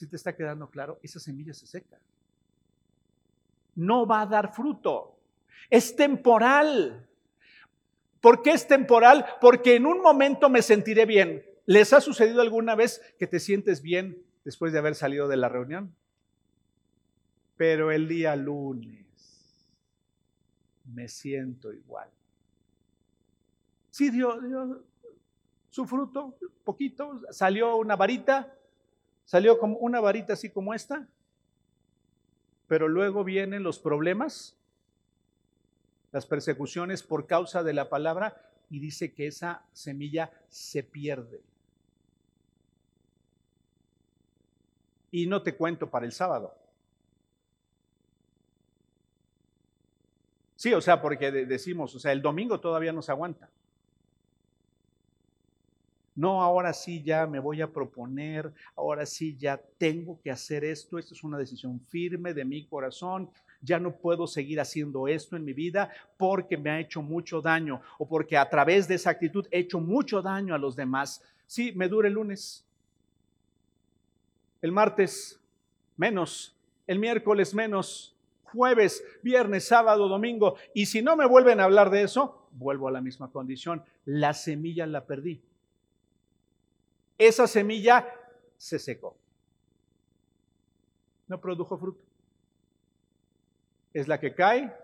Si te está quedando claro, esa semilla se seca. No va a dar fruto. Es temporal. ¿Por qué es temporal? Porque en un momento me sentiré bien. ¿Les ha sucedido alguna vez que te sientes bien después de haber salido de la reunión? Pero el día lunes me siento igual. Sí, dio, su fruto, poquito, salió una varita, salió como una varita así como esta, pero luego vienen los problemas las persecuciones por causa de la palabra y dice que esa semilla se pierde. Y no te cuento para el sábado. Sí, o sea, porque decimos, o sea, el domingo todavía no se aguanta. No, ahora sí ya me voy a proponer, ahora sí ya tengo que hacer esto, esto es una decisión firme de mi corazón, ya no puedo seguir haciendo esto en mi vida porque me ha hecho mucho daño o porque a través de esa actitud he hecho mucho daño a los demás. Sí, me dura el lunes, el martes menos, el miércoles menos, jueves, viernes, sábado, domingo. Y si no me vuelven a hablar de eso, vuelvo a la misma condición. La semilla la perdí. Esa semilla se secó. No produjo fruto es la que cae,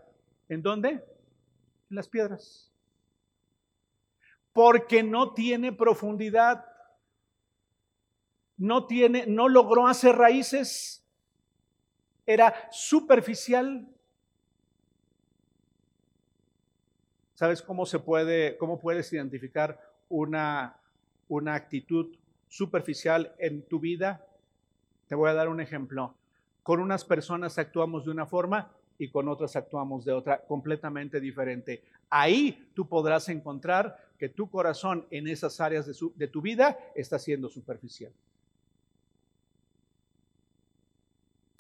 ¿en dónde? En las piedras. Porque no tiene profundidad, no tiene, no logró hacer raíces, era superficial. ¿Sabes cómo se puede, cómo puedes identificar una, una actitud superficial en tu vida? Te voy a dar un ejemplo. Con unas personas actuamos de una forma y con otras actuamos de otra completamente diferente. Ahí tú podrás encontrar que tu corazón en esas áreas de, tu vida está siendo superficial.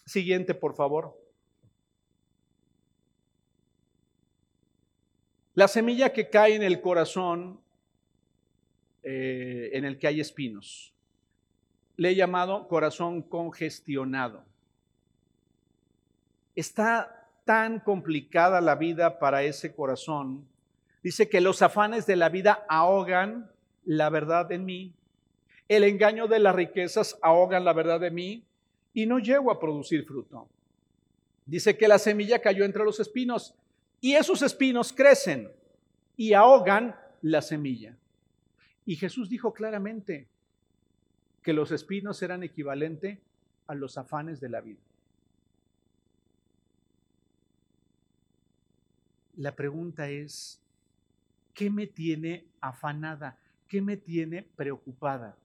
Siguiente, por favor. La semilla que cae en el corazón eh, en el que hay espinos. Le he llamado corazón congestionado. Está tan complicada la vida para ese corazón. Dice que los afanes de la vida ahogan la verdad en mí. El engaño de las riquezas ahogan la verdad de mí y no llego a producir fruto. Dice que la semilla cayó entre los espinos y esos espinos crecen y ahogan la semilla. Y Jesús dijo claramente que los espinos eran equivalente a los afanes de la vida. La pregunta es, ¿qué me tiene afanada? ¿Qué me tiene preocupada?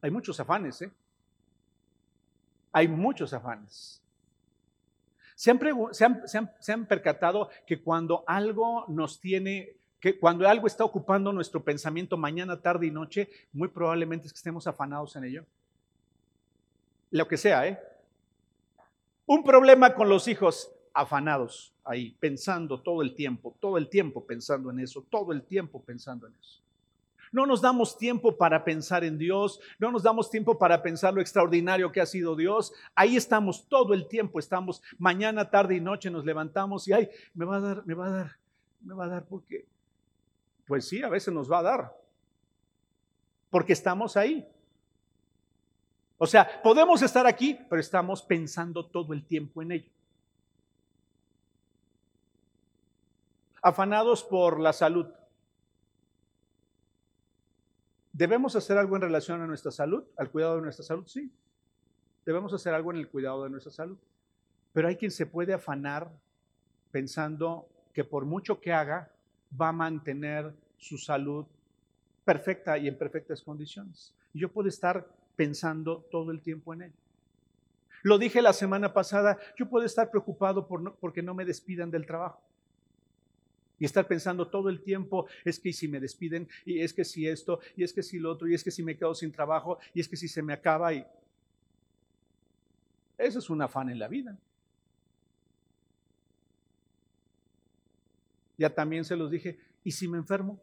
Hay muchos afanes, ¿eh? Hay muchos afanes. ¿Se han, percatado que cuando algo nos tiene, que cuando algo está ocupando nuestro pensamiento mañana, tarde y noche, muy probablemente es que estemos afanados en ello? lo que sea, ¿eh? Un problema con los hijos afanados ahí, pensando todo el tiempo, todo el tiempo pensando en eso, todo el tiempo pensando en eso. No nos damos tiempo para pensar en Dios, no nos damos tiempo para pensar lo extraordinario que ha sido Dios. Ahí estamos todo el tiempo, estamos mañana, tarde y noche nos levantamos y ay, me va a dar, me va a dar, me va a dar porque pues sí, a veces nos va a dar. Porque estamos ahí. O sea, podemos estar aquí, pero estamos pensando todo el tiempo en ello. Afanados por la salud. ¿Debemos hacer algo en relación a nuestra salud, al cuidado de nuestra salud? Sí. Debemos hacer algo en el cuidado de nuestra salud. Pero hay quien se puede afanar pensando que por mucho que haga, va a mantener su salud perfecta y en perfectas condiciones. Y yo puedo estar pensando todo el tiempo en él. Lo dije la semana pasada, yo puedo estar preocupado por porque no me despidan del trabajo. Y estar pensando todo el tiempo, es que si me despiden, y es que si esto, y es que si lo otro, y es que si me quedo sin trabajo, y es que si se me acaba. Y... Eso es un afán en la vida. Ya también se los dije, ¿y si me enfermo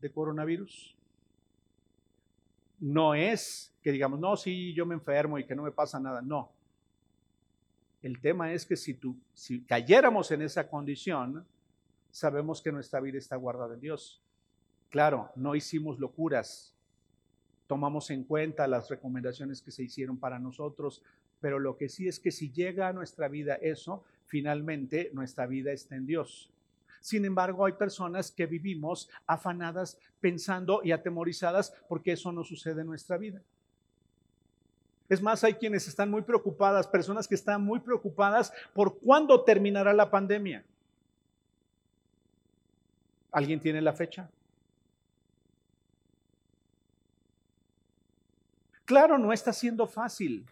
de coronavirus? No es que digamos, no, sí, yo me enfermo y que no me pasa nada. No. El tema es que si, tú, si cayéramos en esa condición, sabemos que nuestra vida está guardada en Dios. Claro, no hicimos locuras, tomamos en cuenta las recomendaciones que se hicieron para nosotros, pero lo que sí es que si llega a nuestra vida eso, finalmente nuestra vida está en Dios. Sin embargo, hay personas que vivimos afanadas, pensando y atemorizadas porque eso no sucede en nuestra vida. Es más, hay quienes están muy preocupadas, personas que están muy preocupadas por cuándo terminará la pandemia. ¿Alguien tiene la fecha? Claro, no está siendo fácil.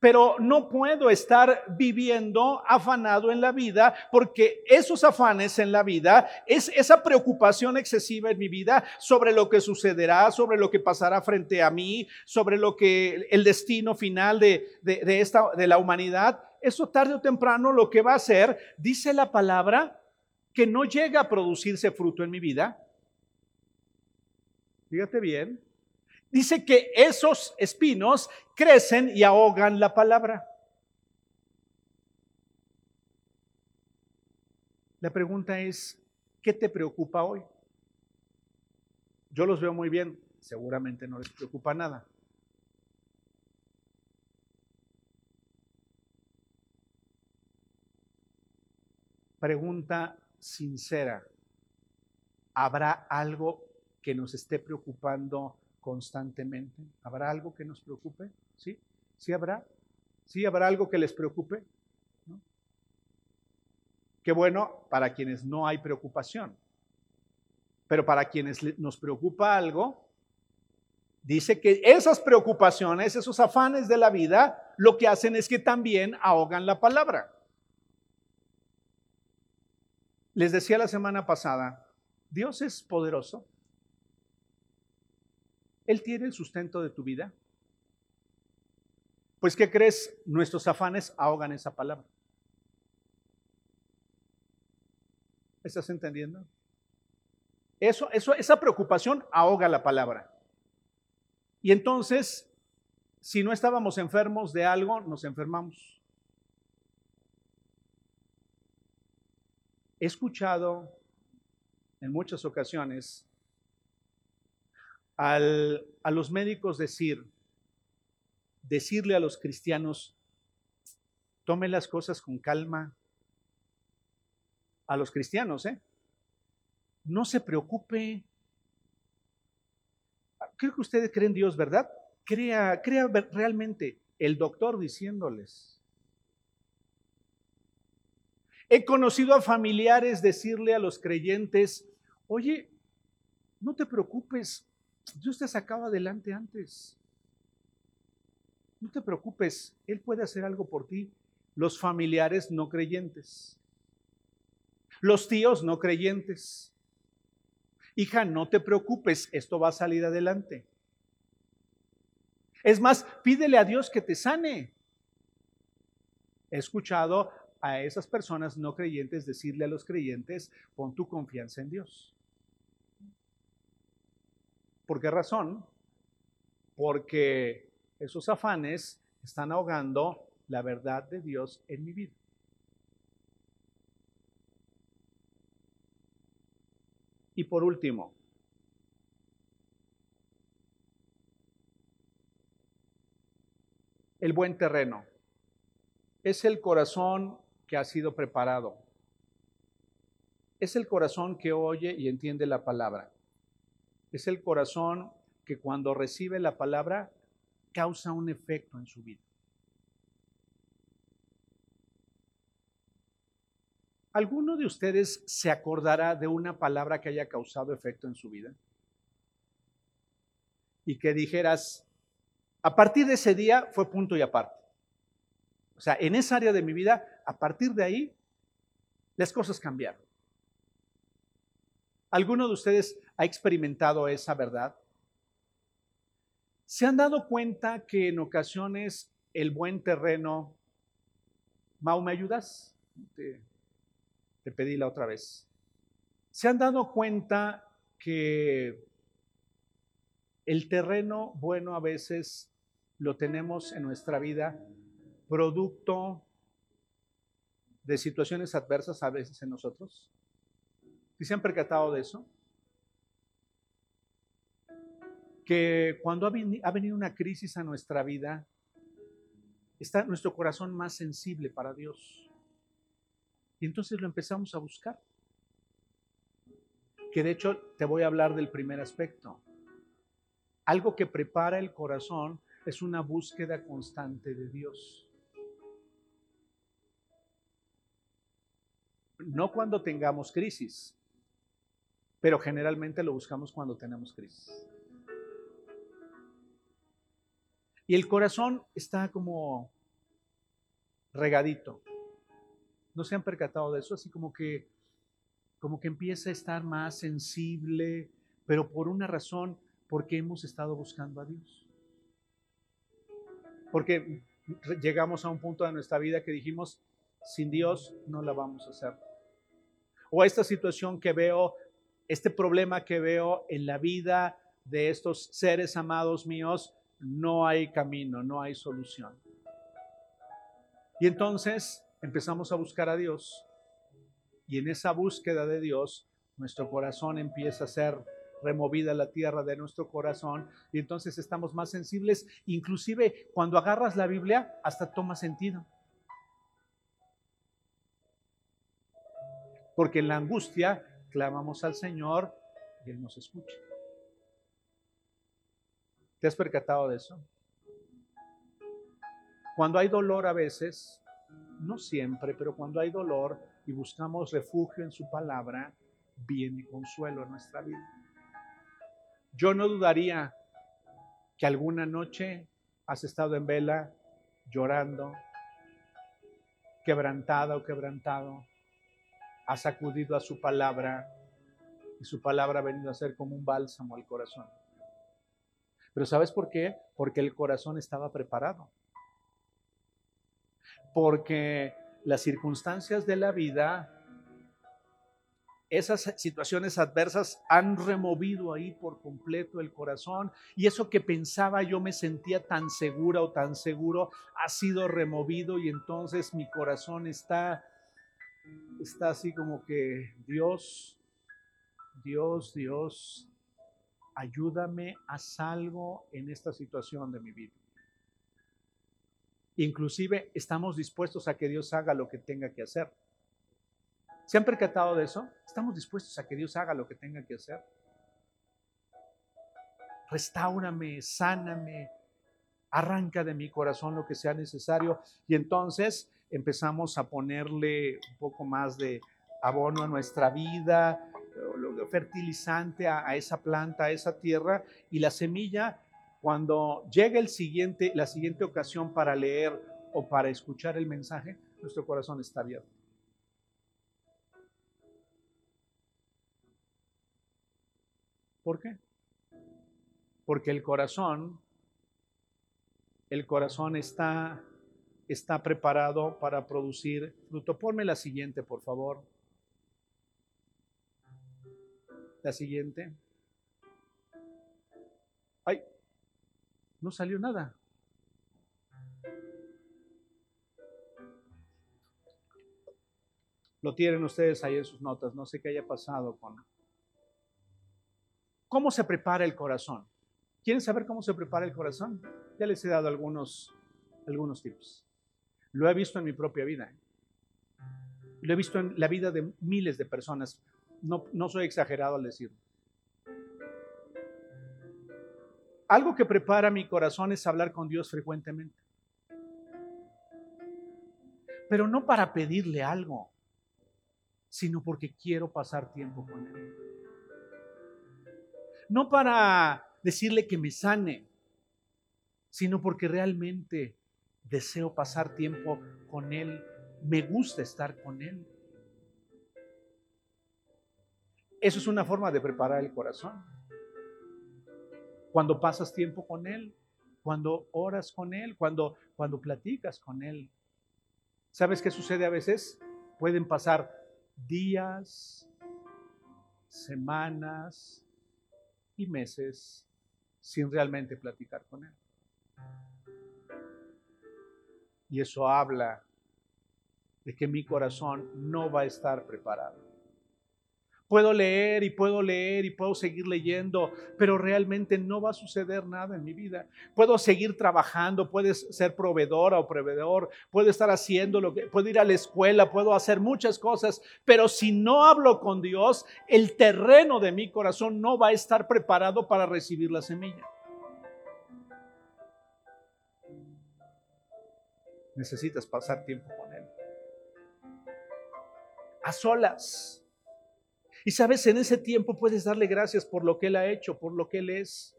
Pero no puedo estar viviendo afanado en la vida porque esos afanes en la vida es esa preocupación excesiva en mi vida sobre lo que sucederá, sobre lo que pasará frente a mí, sobre lo que el destino final de, de, esta, de la humanidad. Eso tarde o temprano lo que va a hacer, dice la palabra, que no llega a producirse fruto en mi vida. Fíjate bien, dice que esos espinos crecen y ahogan la palabra. La pregunta es, ¿qué te preocupa hoy? Yo los veo muy bien, seguramente no les preocupa nada. Pregunta sincera. ¿Habrá algo que nos esté preocupando constantemente? ¿Habrá algo que nos preocupe? ¿Sí? ¿Sí habrá? ¿Sí habrá algo que les preocupe? Qué bueno para quienes no hay preocupación. Pero para quienes nos preocupa algo, dice que esas preocupaciones, esos afanes de la vida, lo que hacen es que también ahogan la palabra. Les decía la semana pasada, Dios es poderoso él tiene el sustento de tu vida. Pues, ¿qué crees? Nuestros afanes ahogan esa palabra. ¿Estás entendiendo? Eso, eso, esa preocupación ahoga la palabra. Y entonces, si no estábamos enfermos de algo, nos enfermamos. He escuchado en muchas ocasiones a los médicos decir, decirle a los cristianos, tomen las cosas con calma. A los cristianos, ¿eh? No se preocupe. Creo que ustedes creen Dios, ¿verdad? Crea, crea realmente el doctor diciéndoles. He conocido a familiares decirle a los creyentes, oye, no te preocupes, Dios te sacaba adelante antes. No te preocupes, Él puede hacer algo por ti. Los familiares no creyentes. Los tíos no creyentes. Hija, no te preocupes, esto va a salir adelante. Es más, pídele a Dios que te sane. He escuchado a esas personas no creyentes decirle a los creyentes, pon tu confianza en Dios. ¿Por qué razón? Porque esos afanes están ahogando la verdad de Dios en mi vida. Y por último, el buen terreno es el corazón que ha sido preparado. Es el corazón que oye y entiende la palabra. Es el corazón que cuando recibe la palabra causa un efecto en su vida. ¿Alguno de ustedes se acordará de una palabra que haya causado efecto en su vida? Y que dijeras, a partir de ese día fue punto y aparte. O sea, en esa área de mi vida, a partir de ahí, las cosas cambiaron. ¿Alguno de ustedes ha experimentado esa verdad? ¿Se han dado cuenta que en ocasiones el buen terreno... Mau, ¿me ayudas? Te, te pedí la otra vez. ¿Se han dado cuenta que el terreno bueno a veces lo tenemos en nuestra vida producto de situaciones adversas a veces en nosotros? ¿Y se han percatado de eso? Que cuando ha venido una crisis a nuestra vida, está nuestro corazón más sensible para Dios. Y entonces lo empezamos a buscar. Que de hecho te voy a hablar del primer aspecto. Algo que prepara el corazón es una búsqueda constante de Dios. No cuando tengamos crisis, pero generalmente lo buscamos cuando tenemos crisis. Y el corazón está como regadito. ¿No se han percatado de eso? Así como que, como que empieza a estar más sensible, pero por una razón, porque hemos estado buscando a Dios. Porque llegamos a un punto de nuestra vida que dijimos, sin Dios no la vamos a hacer. O esta situación que veo este problema que veo en la vida de estos seres amados míos, no hay camino, no hay solución. Y entonces empezamos a buscar a Dios y en esa búsqueda de Dios nuestro corazón empieza a ser removida la tierra de nuestro corazón y entonces estamos más sensibles, inclusive cuando agarras la Biblia hasta toma sentido. Porque en la angustia clamamos al Señor y Él nos escucha. ¿Te has percatado de eso? Cuando hay dolor a veces, no siempre, pero cuando hay dolor y buscamos refugio en su palabra, viene consuelo en nuestra vida. Yo no dudaría que alguna noche has estado en vela llorando, quebrantada o quebrantado, ha sacudido a su palabra y su palabra ha venido a ser como un bálsamo al corazón. Pero ¿sabes por qué? Porque el corazón estaba preparado. Porque las circunstancias de la vida, esas situaciones adversas han removido ahí por completo el corazón y eso que pensaba yo me sentía tan segura o tan seguro ha sido removido y entonces mi corazón está está así como que Dios, Dios, Dios, ayúdame, a algo en esta situación de mi vida. Inclusive estamos dispuestos a que Dios haga lo que tenga que hacer. ¿Se han percatado de eso? Estamos dispuestos a que Dios haga lo que tenga que hacer. Restáurame, sáname, arranca de mi corazón lo que sea necesario. Y entonces empezamos a ponerle un poco más de abono a nuestra vida, fertilizante a, esa planta, a esa tierra, y la semilla, cuando llega el siguiente, la siguiente ocasión para leer o para escuchar el mensaje, nuestro corazón está abierto. ¿Por qué? Porque el corazón, el corazón está está preparado para producir fruto. Ponme la siguiente, por favor. La siguiente. Ay, no salió nada. Lo tienen ustedes ahí en sus notas. No sé qué haya pasado con... ¿Cómo se prepara el corazón? ¿Quieren saber cómo se prepara el corazón? Ya les he dado algunos, algunos tips. Lo he visto en mi propia vida. Lo he visto en la vida de miles de personas. No, soy exagerado al decirlo. Algo que prepara mi corazón es hablar con Dios frecuentemente. Pero no para pedirle algo, sino porque quiero pasar tiempo con Él. No para decirle que me sane, sino porque realmente deseo pasar tiempo con Él, me gusta estar con Él. Eso es una forma de preparar el corazón. Cuando pasas tiempo con Él, cuando oras con Él, cuando, cuando platicas con Él. ¿Sabes qué sucede a veces? Pueden pasar días, semanas y meses sin realmente platicar con Él. Y eso habla de que mi corazón no va a estar preparado. Puedo leer y puedo leer y puedo seguir leyendo, pero realmente no va a suceder nada en mi vida. Puedo seguir trabajando, puedes ser proveedora o proveedor, puedo estar haciendo lo que, puedo ir a la escuela, puedo hacer muchas cosas, pero si no hablo con Dios, el terreno de mi corazón no va a estar preparado para recibir la semilla. Necesitas pasar tiempo con Él. A solas y sabes, en ese tiempo puedes darle gracias por lo que Él ha hecho, por lo que Él es.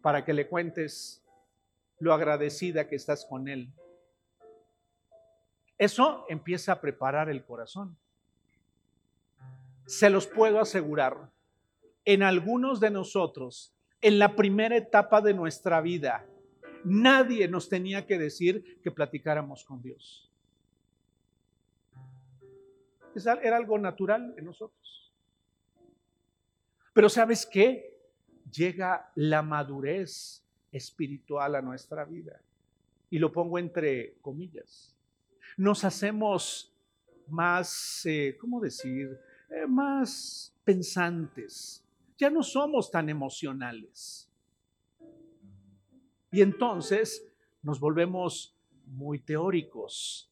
Para que le cuentes lo agradecida que estás con Él. Eso empieza a preparar el corazón. Se los puedo asegurar, en algunos de nosotros, en la primera etapa de nuestra vida, nadie nos tenía que decir que platicáramos con Dios. Era algo natural en nosotros. Pero ¿sabes qué? Llega la madurez espiritual a nuestra vida. Y lo pongo entre comillas. Nos hacemos más, eh, ¿cómo decir? Eh, más pensantes. Ya no somos tan emocionales. Y entonces nos volvemos muy teóricos,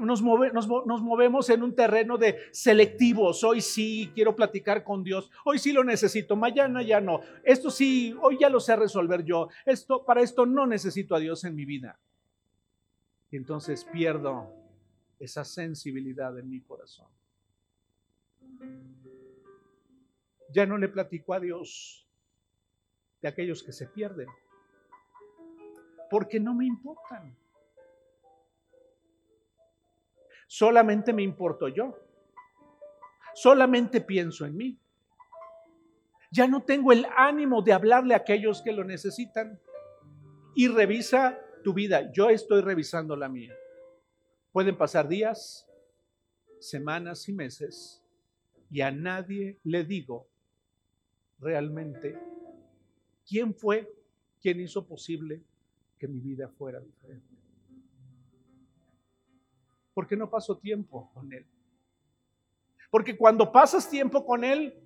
nos, movemos en un terreno de selectivos. Hoy sí quiero platicar con Dios. Hoy sí lo necesito. Mañana ya no. Esto sí, hoy ya lo sé resolver yo. Esto, para esto no necesito a Dios en mi vida. Y entonces pierdo esa sensibilidad en mi corazón. Ya no le platico a Dios de aquellos que se pierden. Porque no me importan Solamente me importo yo. Solamente pienso en mí. Ya no tengo el ánimo de hablarle a aquellos que lo necesitan. Y revisa tu vida. Yo estoy revisando la mía. Pueden pasar días, semanas y meses y a nadie le digo realmente quién fue quien hizo posible que mi vida fuera diferente porque no paso tiempo con Él. Porque cuando pasas tiempo con Él,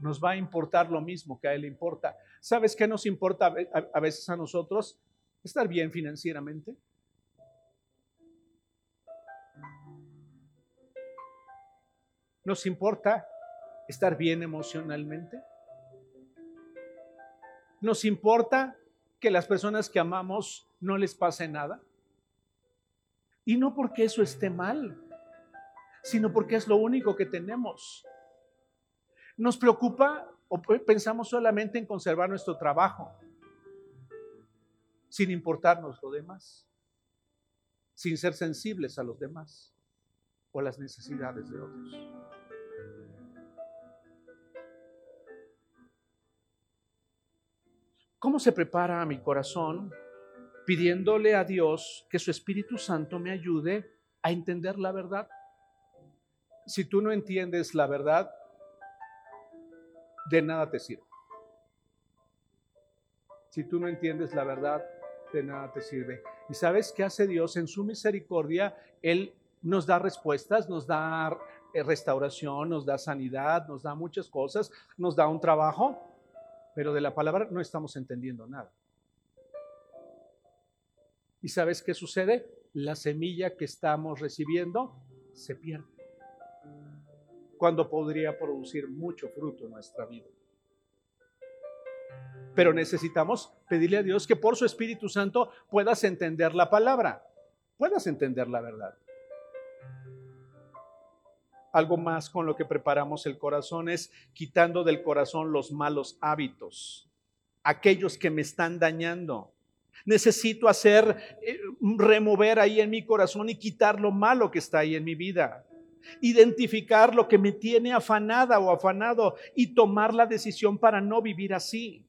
nos va a importar lo mismo que a Él le importa. ¿Sabes qué nos importa a veces a nosotros? Estar bien financieramente. Nos importa estar bien emocionalmente. Nos importa que las personas que amamos no les pase nada. Y no porque eso esté mal, sino porque es lo único que tenemos. Nos preocupa o pensamos solamente en conservar nuestro trabajo, sin importarnos lo demás, sin ser sensibles a los demás o a las necesidades de otros. ¿Cómo se prepara mi corazón pidiéndole a Dios que su Espíritu Santo me ayude a entender la verdad. Si tú no entiendes la verdad, de nada te sirve. Si tú no entiendes la verdad, de nada te sirve. ¿Y sabes qué hace Dios? En su misericordia, Él nos da respuestas, nos da eh, restauración, nos da sanidad, nos da muchas cosas, nos da un trabajo, pero de la palabra no estamos entendiendo nada. ¿Y sabes qué sucede? La semilla que estamos recibiendo se pierde. Cuando podría producir mucho fruto en nuestra vida. Pero necesitamos pedirle a Dios que por su Espíritu Santo puedas entender la palabra, puedas entender la verdad. Algo más con lo que preparamos el corazón es quitando del corazón los malos hábitos, aquellos que me están dañando Necesito hacer, eh, remover ahí en mi corazón y quitar lo malo que está ahí en mi vida. Identificar lo que me tiene afanada o afanado y tomar la decisión para no vivir así.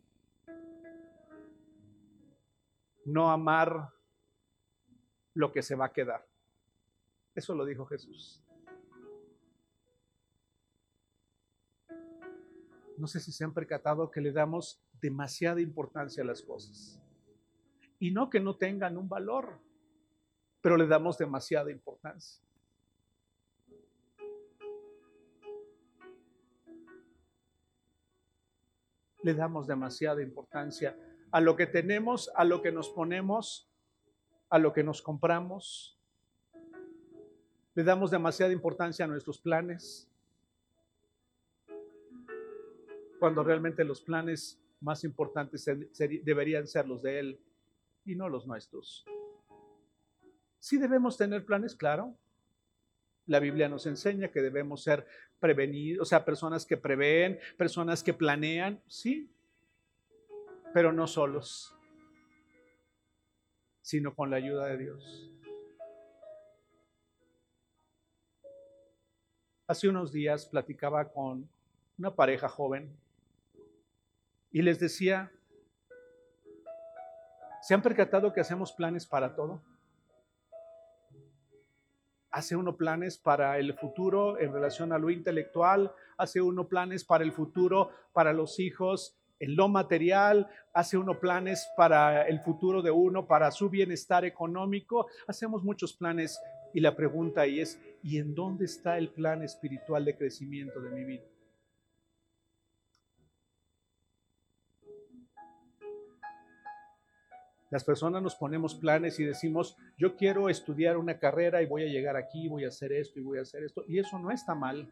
No amar lo que se va a quedar. Eso lo dijo Jesús. No sé si se han percatado que le damos demasiada importancia a las cosas. Y no que no tengan un valor, pero le damos demasiada importancia. Le damos demasiada importancia a lo que tenemos, a lo que nos ponemos, a lo que nos compramos. Le damos demasiada importancia a nuestros planes, cuando realmente los planes más importantes deberían ser los de Él y no los nuestros. Sí debemos tener planes, claro. La Biblia nos enseña que debemos ser prevenidos, o sea, personas que prevén, personas que planean, sí, pero no solos, sino con la ayuda de Dios. Hace unos días platicaba con una pareja joven y les decía, ¿se han percatado que hacemos planes para todo? Hace uno planes para el futuro en relación a lo intelectual, hace uno planes para el futuro, para los hijos, en lo material, hace uno planes para el futuro de uno, para su bienestar económico, hacemos muchos planes y la pregunta ahí es, ¿y en dónde está el plan espiritual de crecimiento de mi vida? Las personas nos ponemos planes y decimos, yo quiero estudiar una carrera y voy a llegar aquí, voy a hacer esto y voy a hacer esto. Y eso no está mal.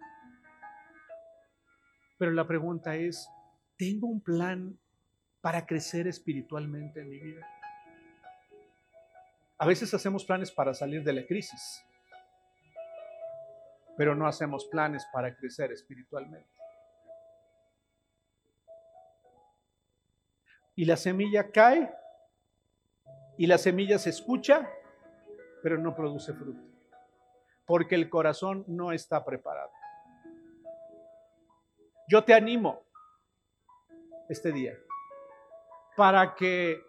Pero la pregunta es, ¿tengo un plan para crecer espiritualmente en mi vida? A veces hacemos planes para salir de la crisis, pero no hacemos planes para crecer espiritualmente. Y la semilla cae y la semilla se escucha, pero no produce fruto, porque el corazón no está preparado. Yo te animo este día para que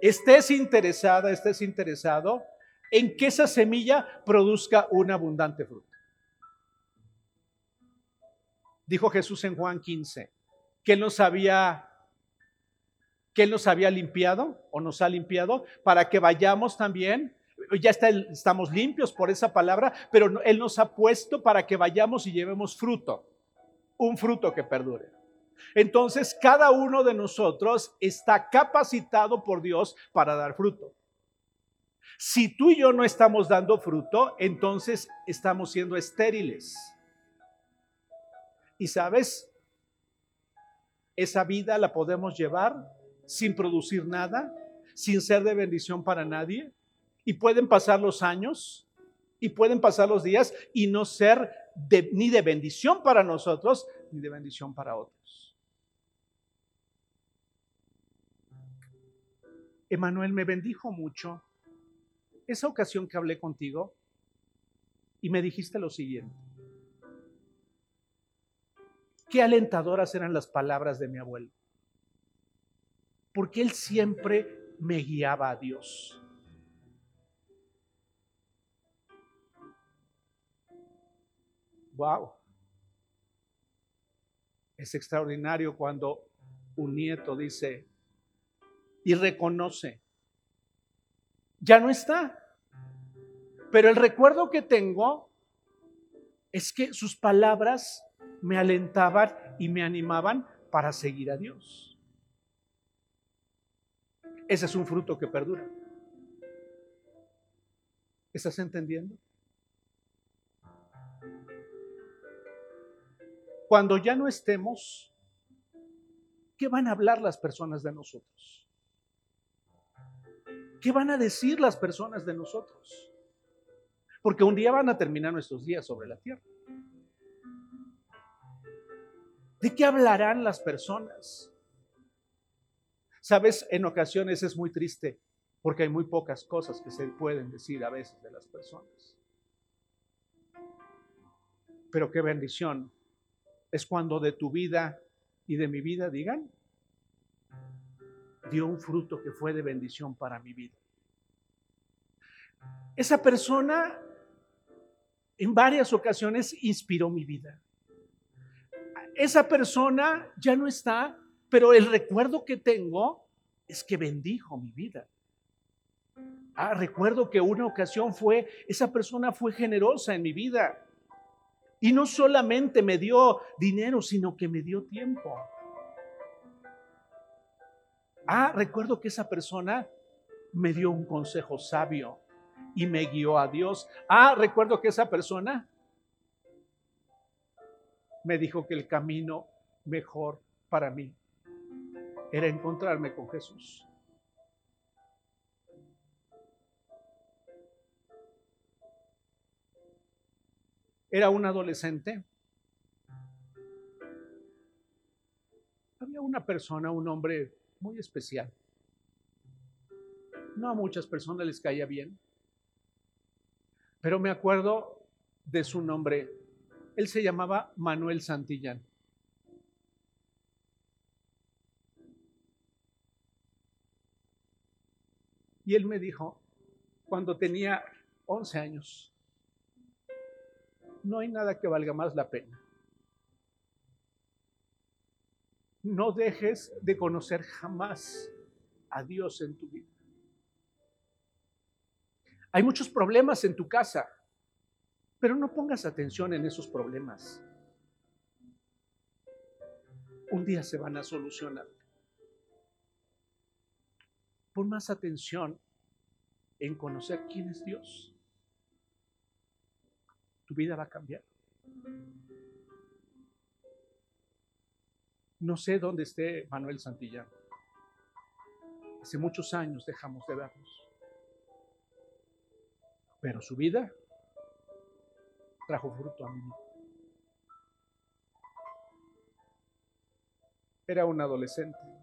estés interesada, estés interesado en que esa semilla produzca un abundante fruto. Dijo Jesús en Juan 15 que Él nos había que Él nos había limpiado o nos ha limpiado para que vayamos también. Ya estamos limpios por esa palabra, pero Él nos ha puesto para que vayamos y llevemos fruto, un fruto que perdure. Entonces, cada uno de nosotros está capacitado por Dios para dar fruto. Si tú y yo no estamos dando fruto, entonces estamos siendo estériles. Y sabes, esa vida la podemos llevar sin producir nada, sin ser de bendición para nadie. Y pueden pasar los años y pueden pasar los días y no ser ni de bendición para nosotros, ni de bendición para otros. Emanuel me bendijo mucho esa ocasión que hablé contigo y me dijiste lo siguiente. Qué alentadoras eran las palabras de mi abuelo porque Él siempre me guiaba a Dios. Wow. Es extraordinario cuando un nieto dice y reconoce, ya no está. Pero el recuerdo que tengo es que sus palabras me alentaban y me animaban para seguir a Dios. Ese es un fruto que perdura. ¿Estás entendiendo? Cuando ya no estemos, ¿qué van a hablar las personas de nosotros? ¿Qué van a decir las personas de nosotros? Porque un día van a terminar nuestros días sobre la tierra. ¿De qué hablarán las personas? Sabes, en ocasiones es muy triste porque hay muy pocas cosas que se pueden decir a veces de las personas. Pero qué bendición es cuando de tu vida y de mi vida digan, dio un fruto que fue de bendición para mi vida. Esa persona en varias ocasiones inspiró mi vida. Esa persona ya no está, pero el recuerdo que tengo es que bendijo mi vida. Ah, recuerdo que una ocasión fue, esa persona fue generosa en mi vida. Y no solamente me dio dinero, sino que me dio tiempo. Ah, recuerdo que esa persona me dio un consejo sabio y me guió a Dios. Ah, recuerdo que esa persona me dijo que el camino mejor para mí era encontrarme con Jesús. Era un adolescente. Había una persona, un hombre muy especial. No a muchas personas les caía bien, pero me acuerdo de su nombre. Él se llamaba Manuel Santillán. Y él me dijo, cuando tenía 11 años, no hay nada que valga más la pena. No dejes de conocer jamás a Dios en tu vida. Hay muchos problemas en tu casa, pero no pongas atención en esos problemas. Un día se van a solucionar. Pon más atención en conocer quién es Dios. Tu vida va a cambiar. No sé dónde esté Manuel Santillán. Hace muchos años dejamos de vernos. Pero su vida trajo fruto a mí. Era un adolescente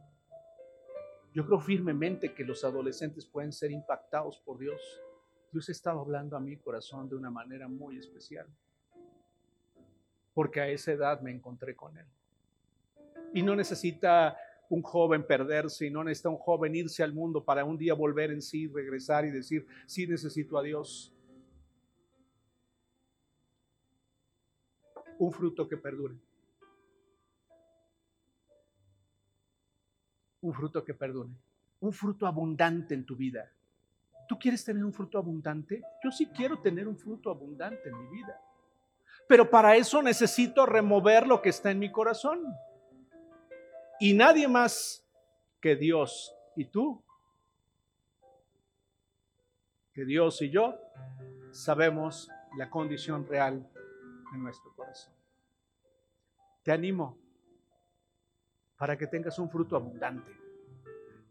yo creo firmemente que los adolescentes pueden ser impactados por Dios. Dios estaba hablando a mi corazón de una manera muy especial. Porque a esa edad me encontré con Él. Y no necesita un joven perderse y no necesita un joven irse al mundo para un día volver en sí, regresar y decir, sí necesito a Dios. Un fruto que perdure. Un fruto que perdone, un fruto abundante en tu vida. ¿Tú quieres tener un fruto abundante? Yo sí quiero tener un fruto abundante en mi vida. Pero para eso necesito remover lo que está en mi corazón. Y nadie más que Dios y tú, que Dios y yo sabemos la condición real de nuestro corazón. Te animo para que tengas un fruto abundante.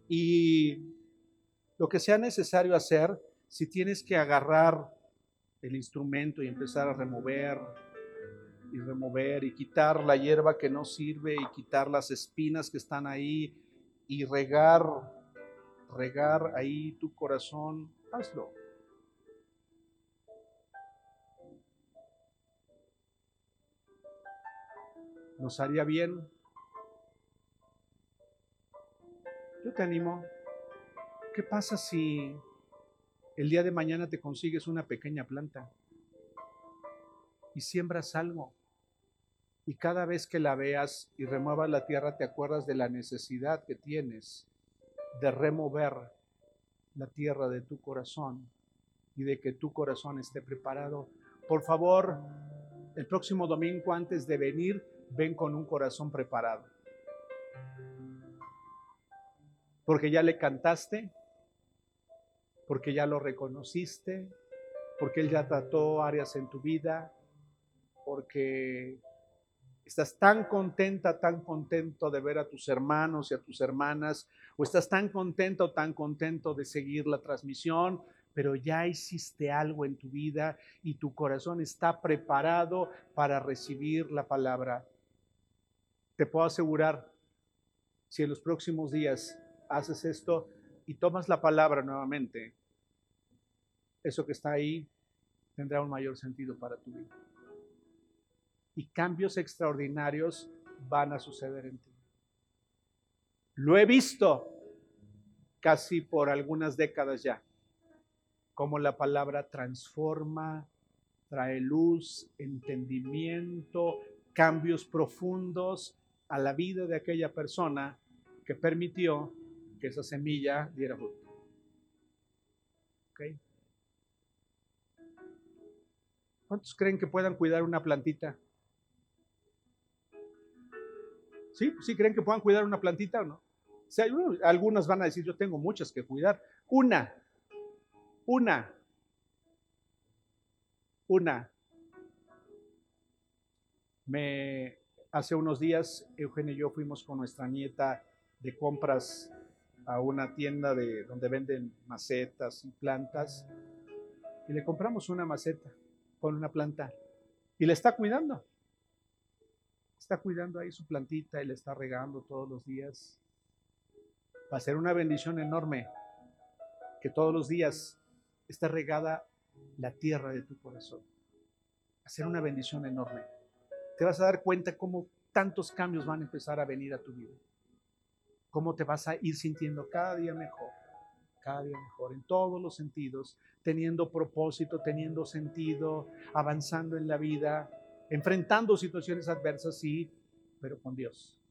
Y lo que sea necesario hacer, si tienes que agarrar el instrumento y empezar a remover y remover y quitar la hierba que no sirve y quitar las espinas que están ahí y regar, regar ahí tu corazón, hazlo. Nos haría bien Yo te animo. ¿Qué pasa si el día de mañana te consigues una pequeña planta y siembras algo? Y cada vez que la veas y remuevas la tierra, te acuerdas de la necesidad que tienes de remover la tierra de tu corazón y de que tu corazón esté preparado. Por favor, el próximo domingo antes de venir, ven con un corazón preparado porque ya le cantaste, porque ya lo reconociste, porque Él ya trató áreas en tu vida, porque estás tan contenta, tan contento de ver a tus hermanos y a tus hermanas, o estás tan contento, tan contento de seguir la transmisión, pero ya hiciste algo en tu vida y tu corazón está preparado para recibir la palabra. Te puedo asegurar, si en los próximos días haces esto y tomas la palabra nuevamente, eso que está ahí tendrá un mayor sentido para tu vida. Y cambios extraordinarios van a suceder en ti. Lo he visto casi por algunas décadas ya, como la palabra transforma, trae luz, entendimiento, cambios profundos a la vida de aquella persona que permitió que esa semilla diera fruto. ¿Cuántos creen que puedan cuidar una plantita? ¿Sí? ¿Sí creen que puedan cuidar una plantita o no? algunas van a decir, yo tengo muchas que cuidar. Una, una, una. Me, hace unos días, Eugenio y yo fuimos con nuestra nieta de compras a una tienda de, donde venden macetas y plantas y le compramos una maceta con una planta y le está cuidando. Está cuidando ahí su plantita y le está regando todos los días. Va a ser una bendición enorme que todos los días esté regada la tierra de tu corazón. Va a ser una bendición enorme. Te vas a dar cuenta cómo tantos cambios van a empezar a venir a tu vida. Cómo te vas a ir sintiendo cada día mejor cada día mejor, en todos los sentidos, teniendo propósito, teniendo sentido, avanzando en la vida, enfrentando situaciones adversas, sí, pero con Dios.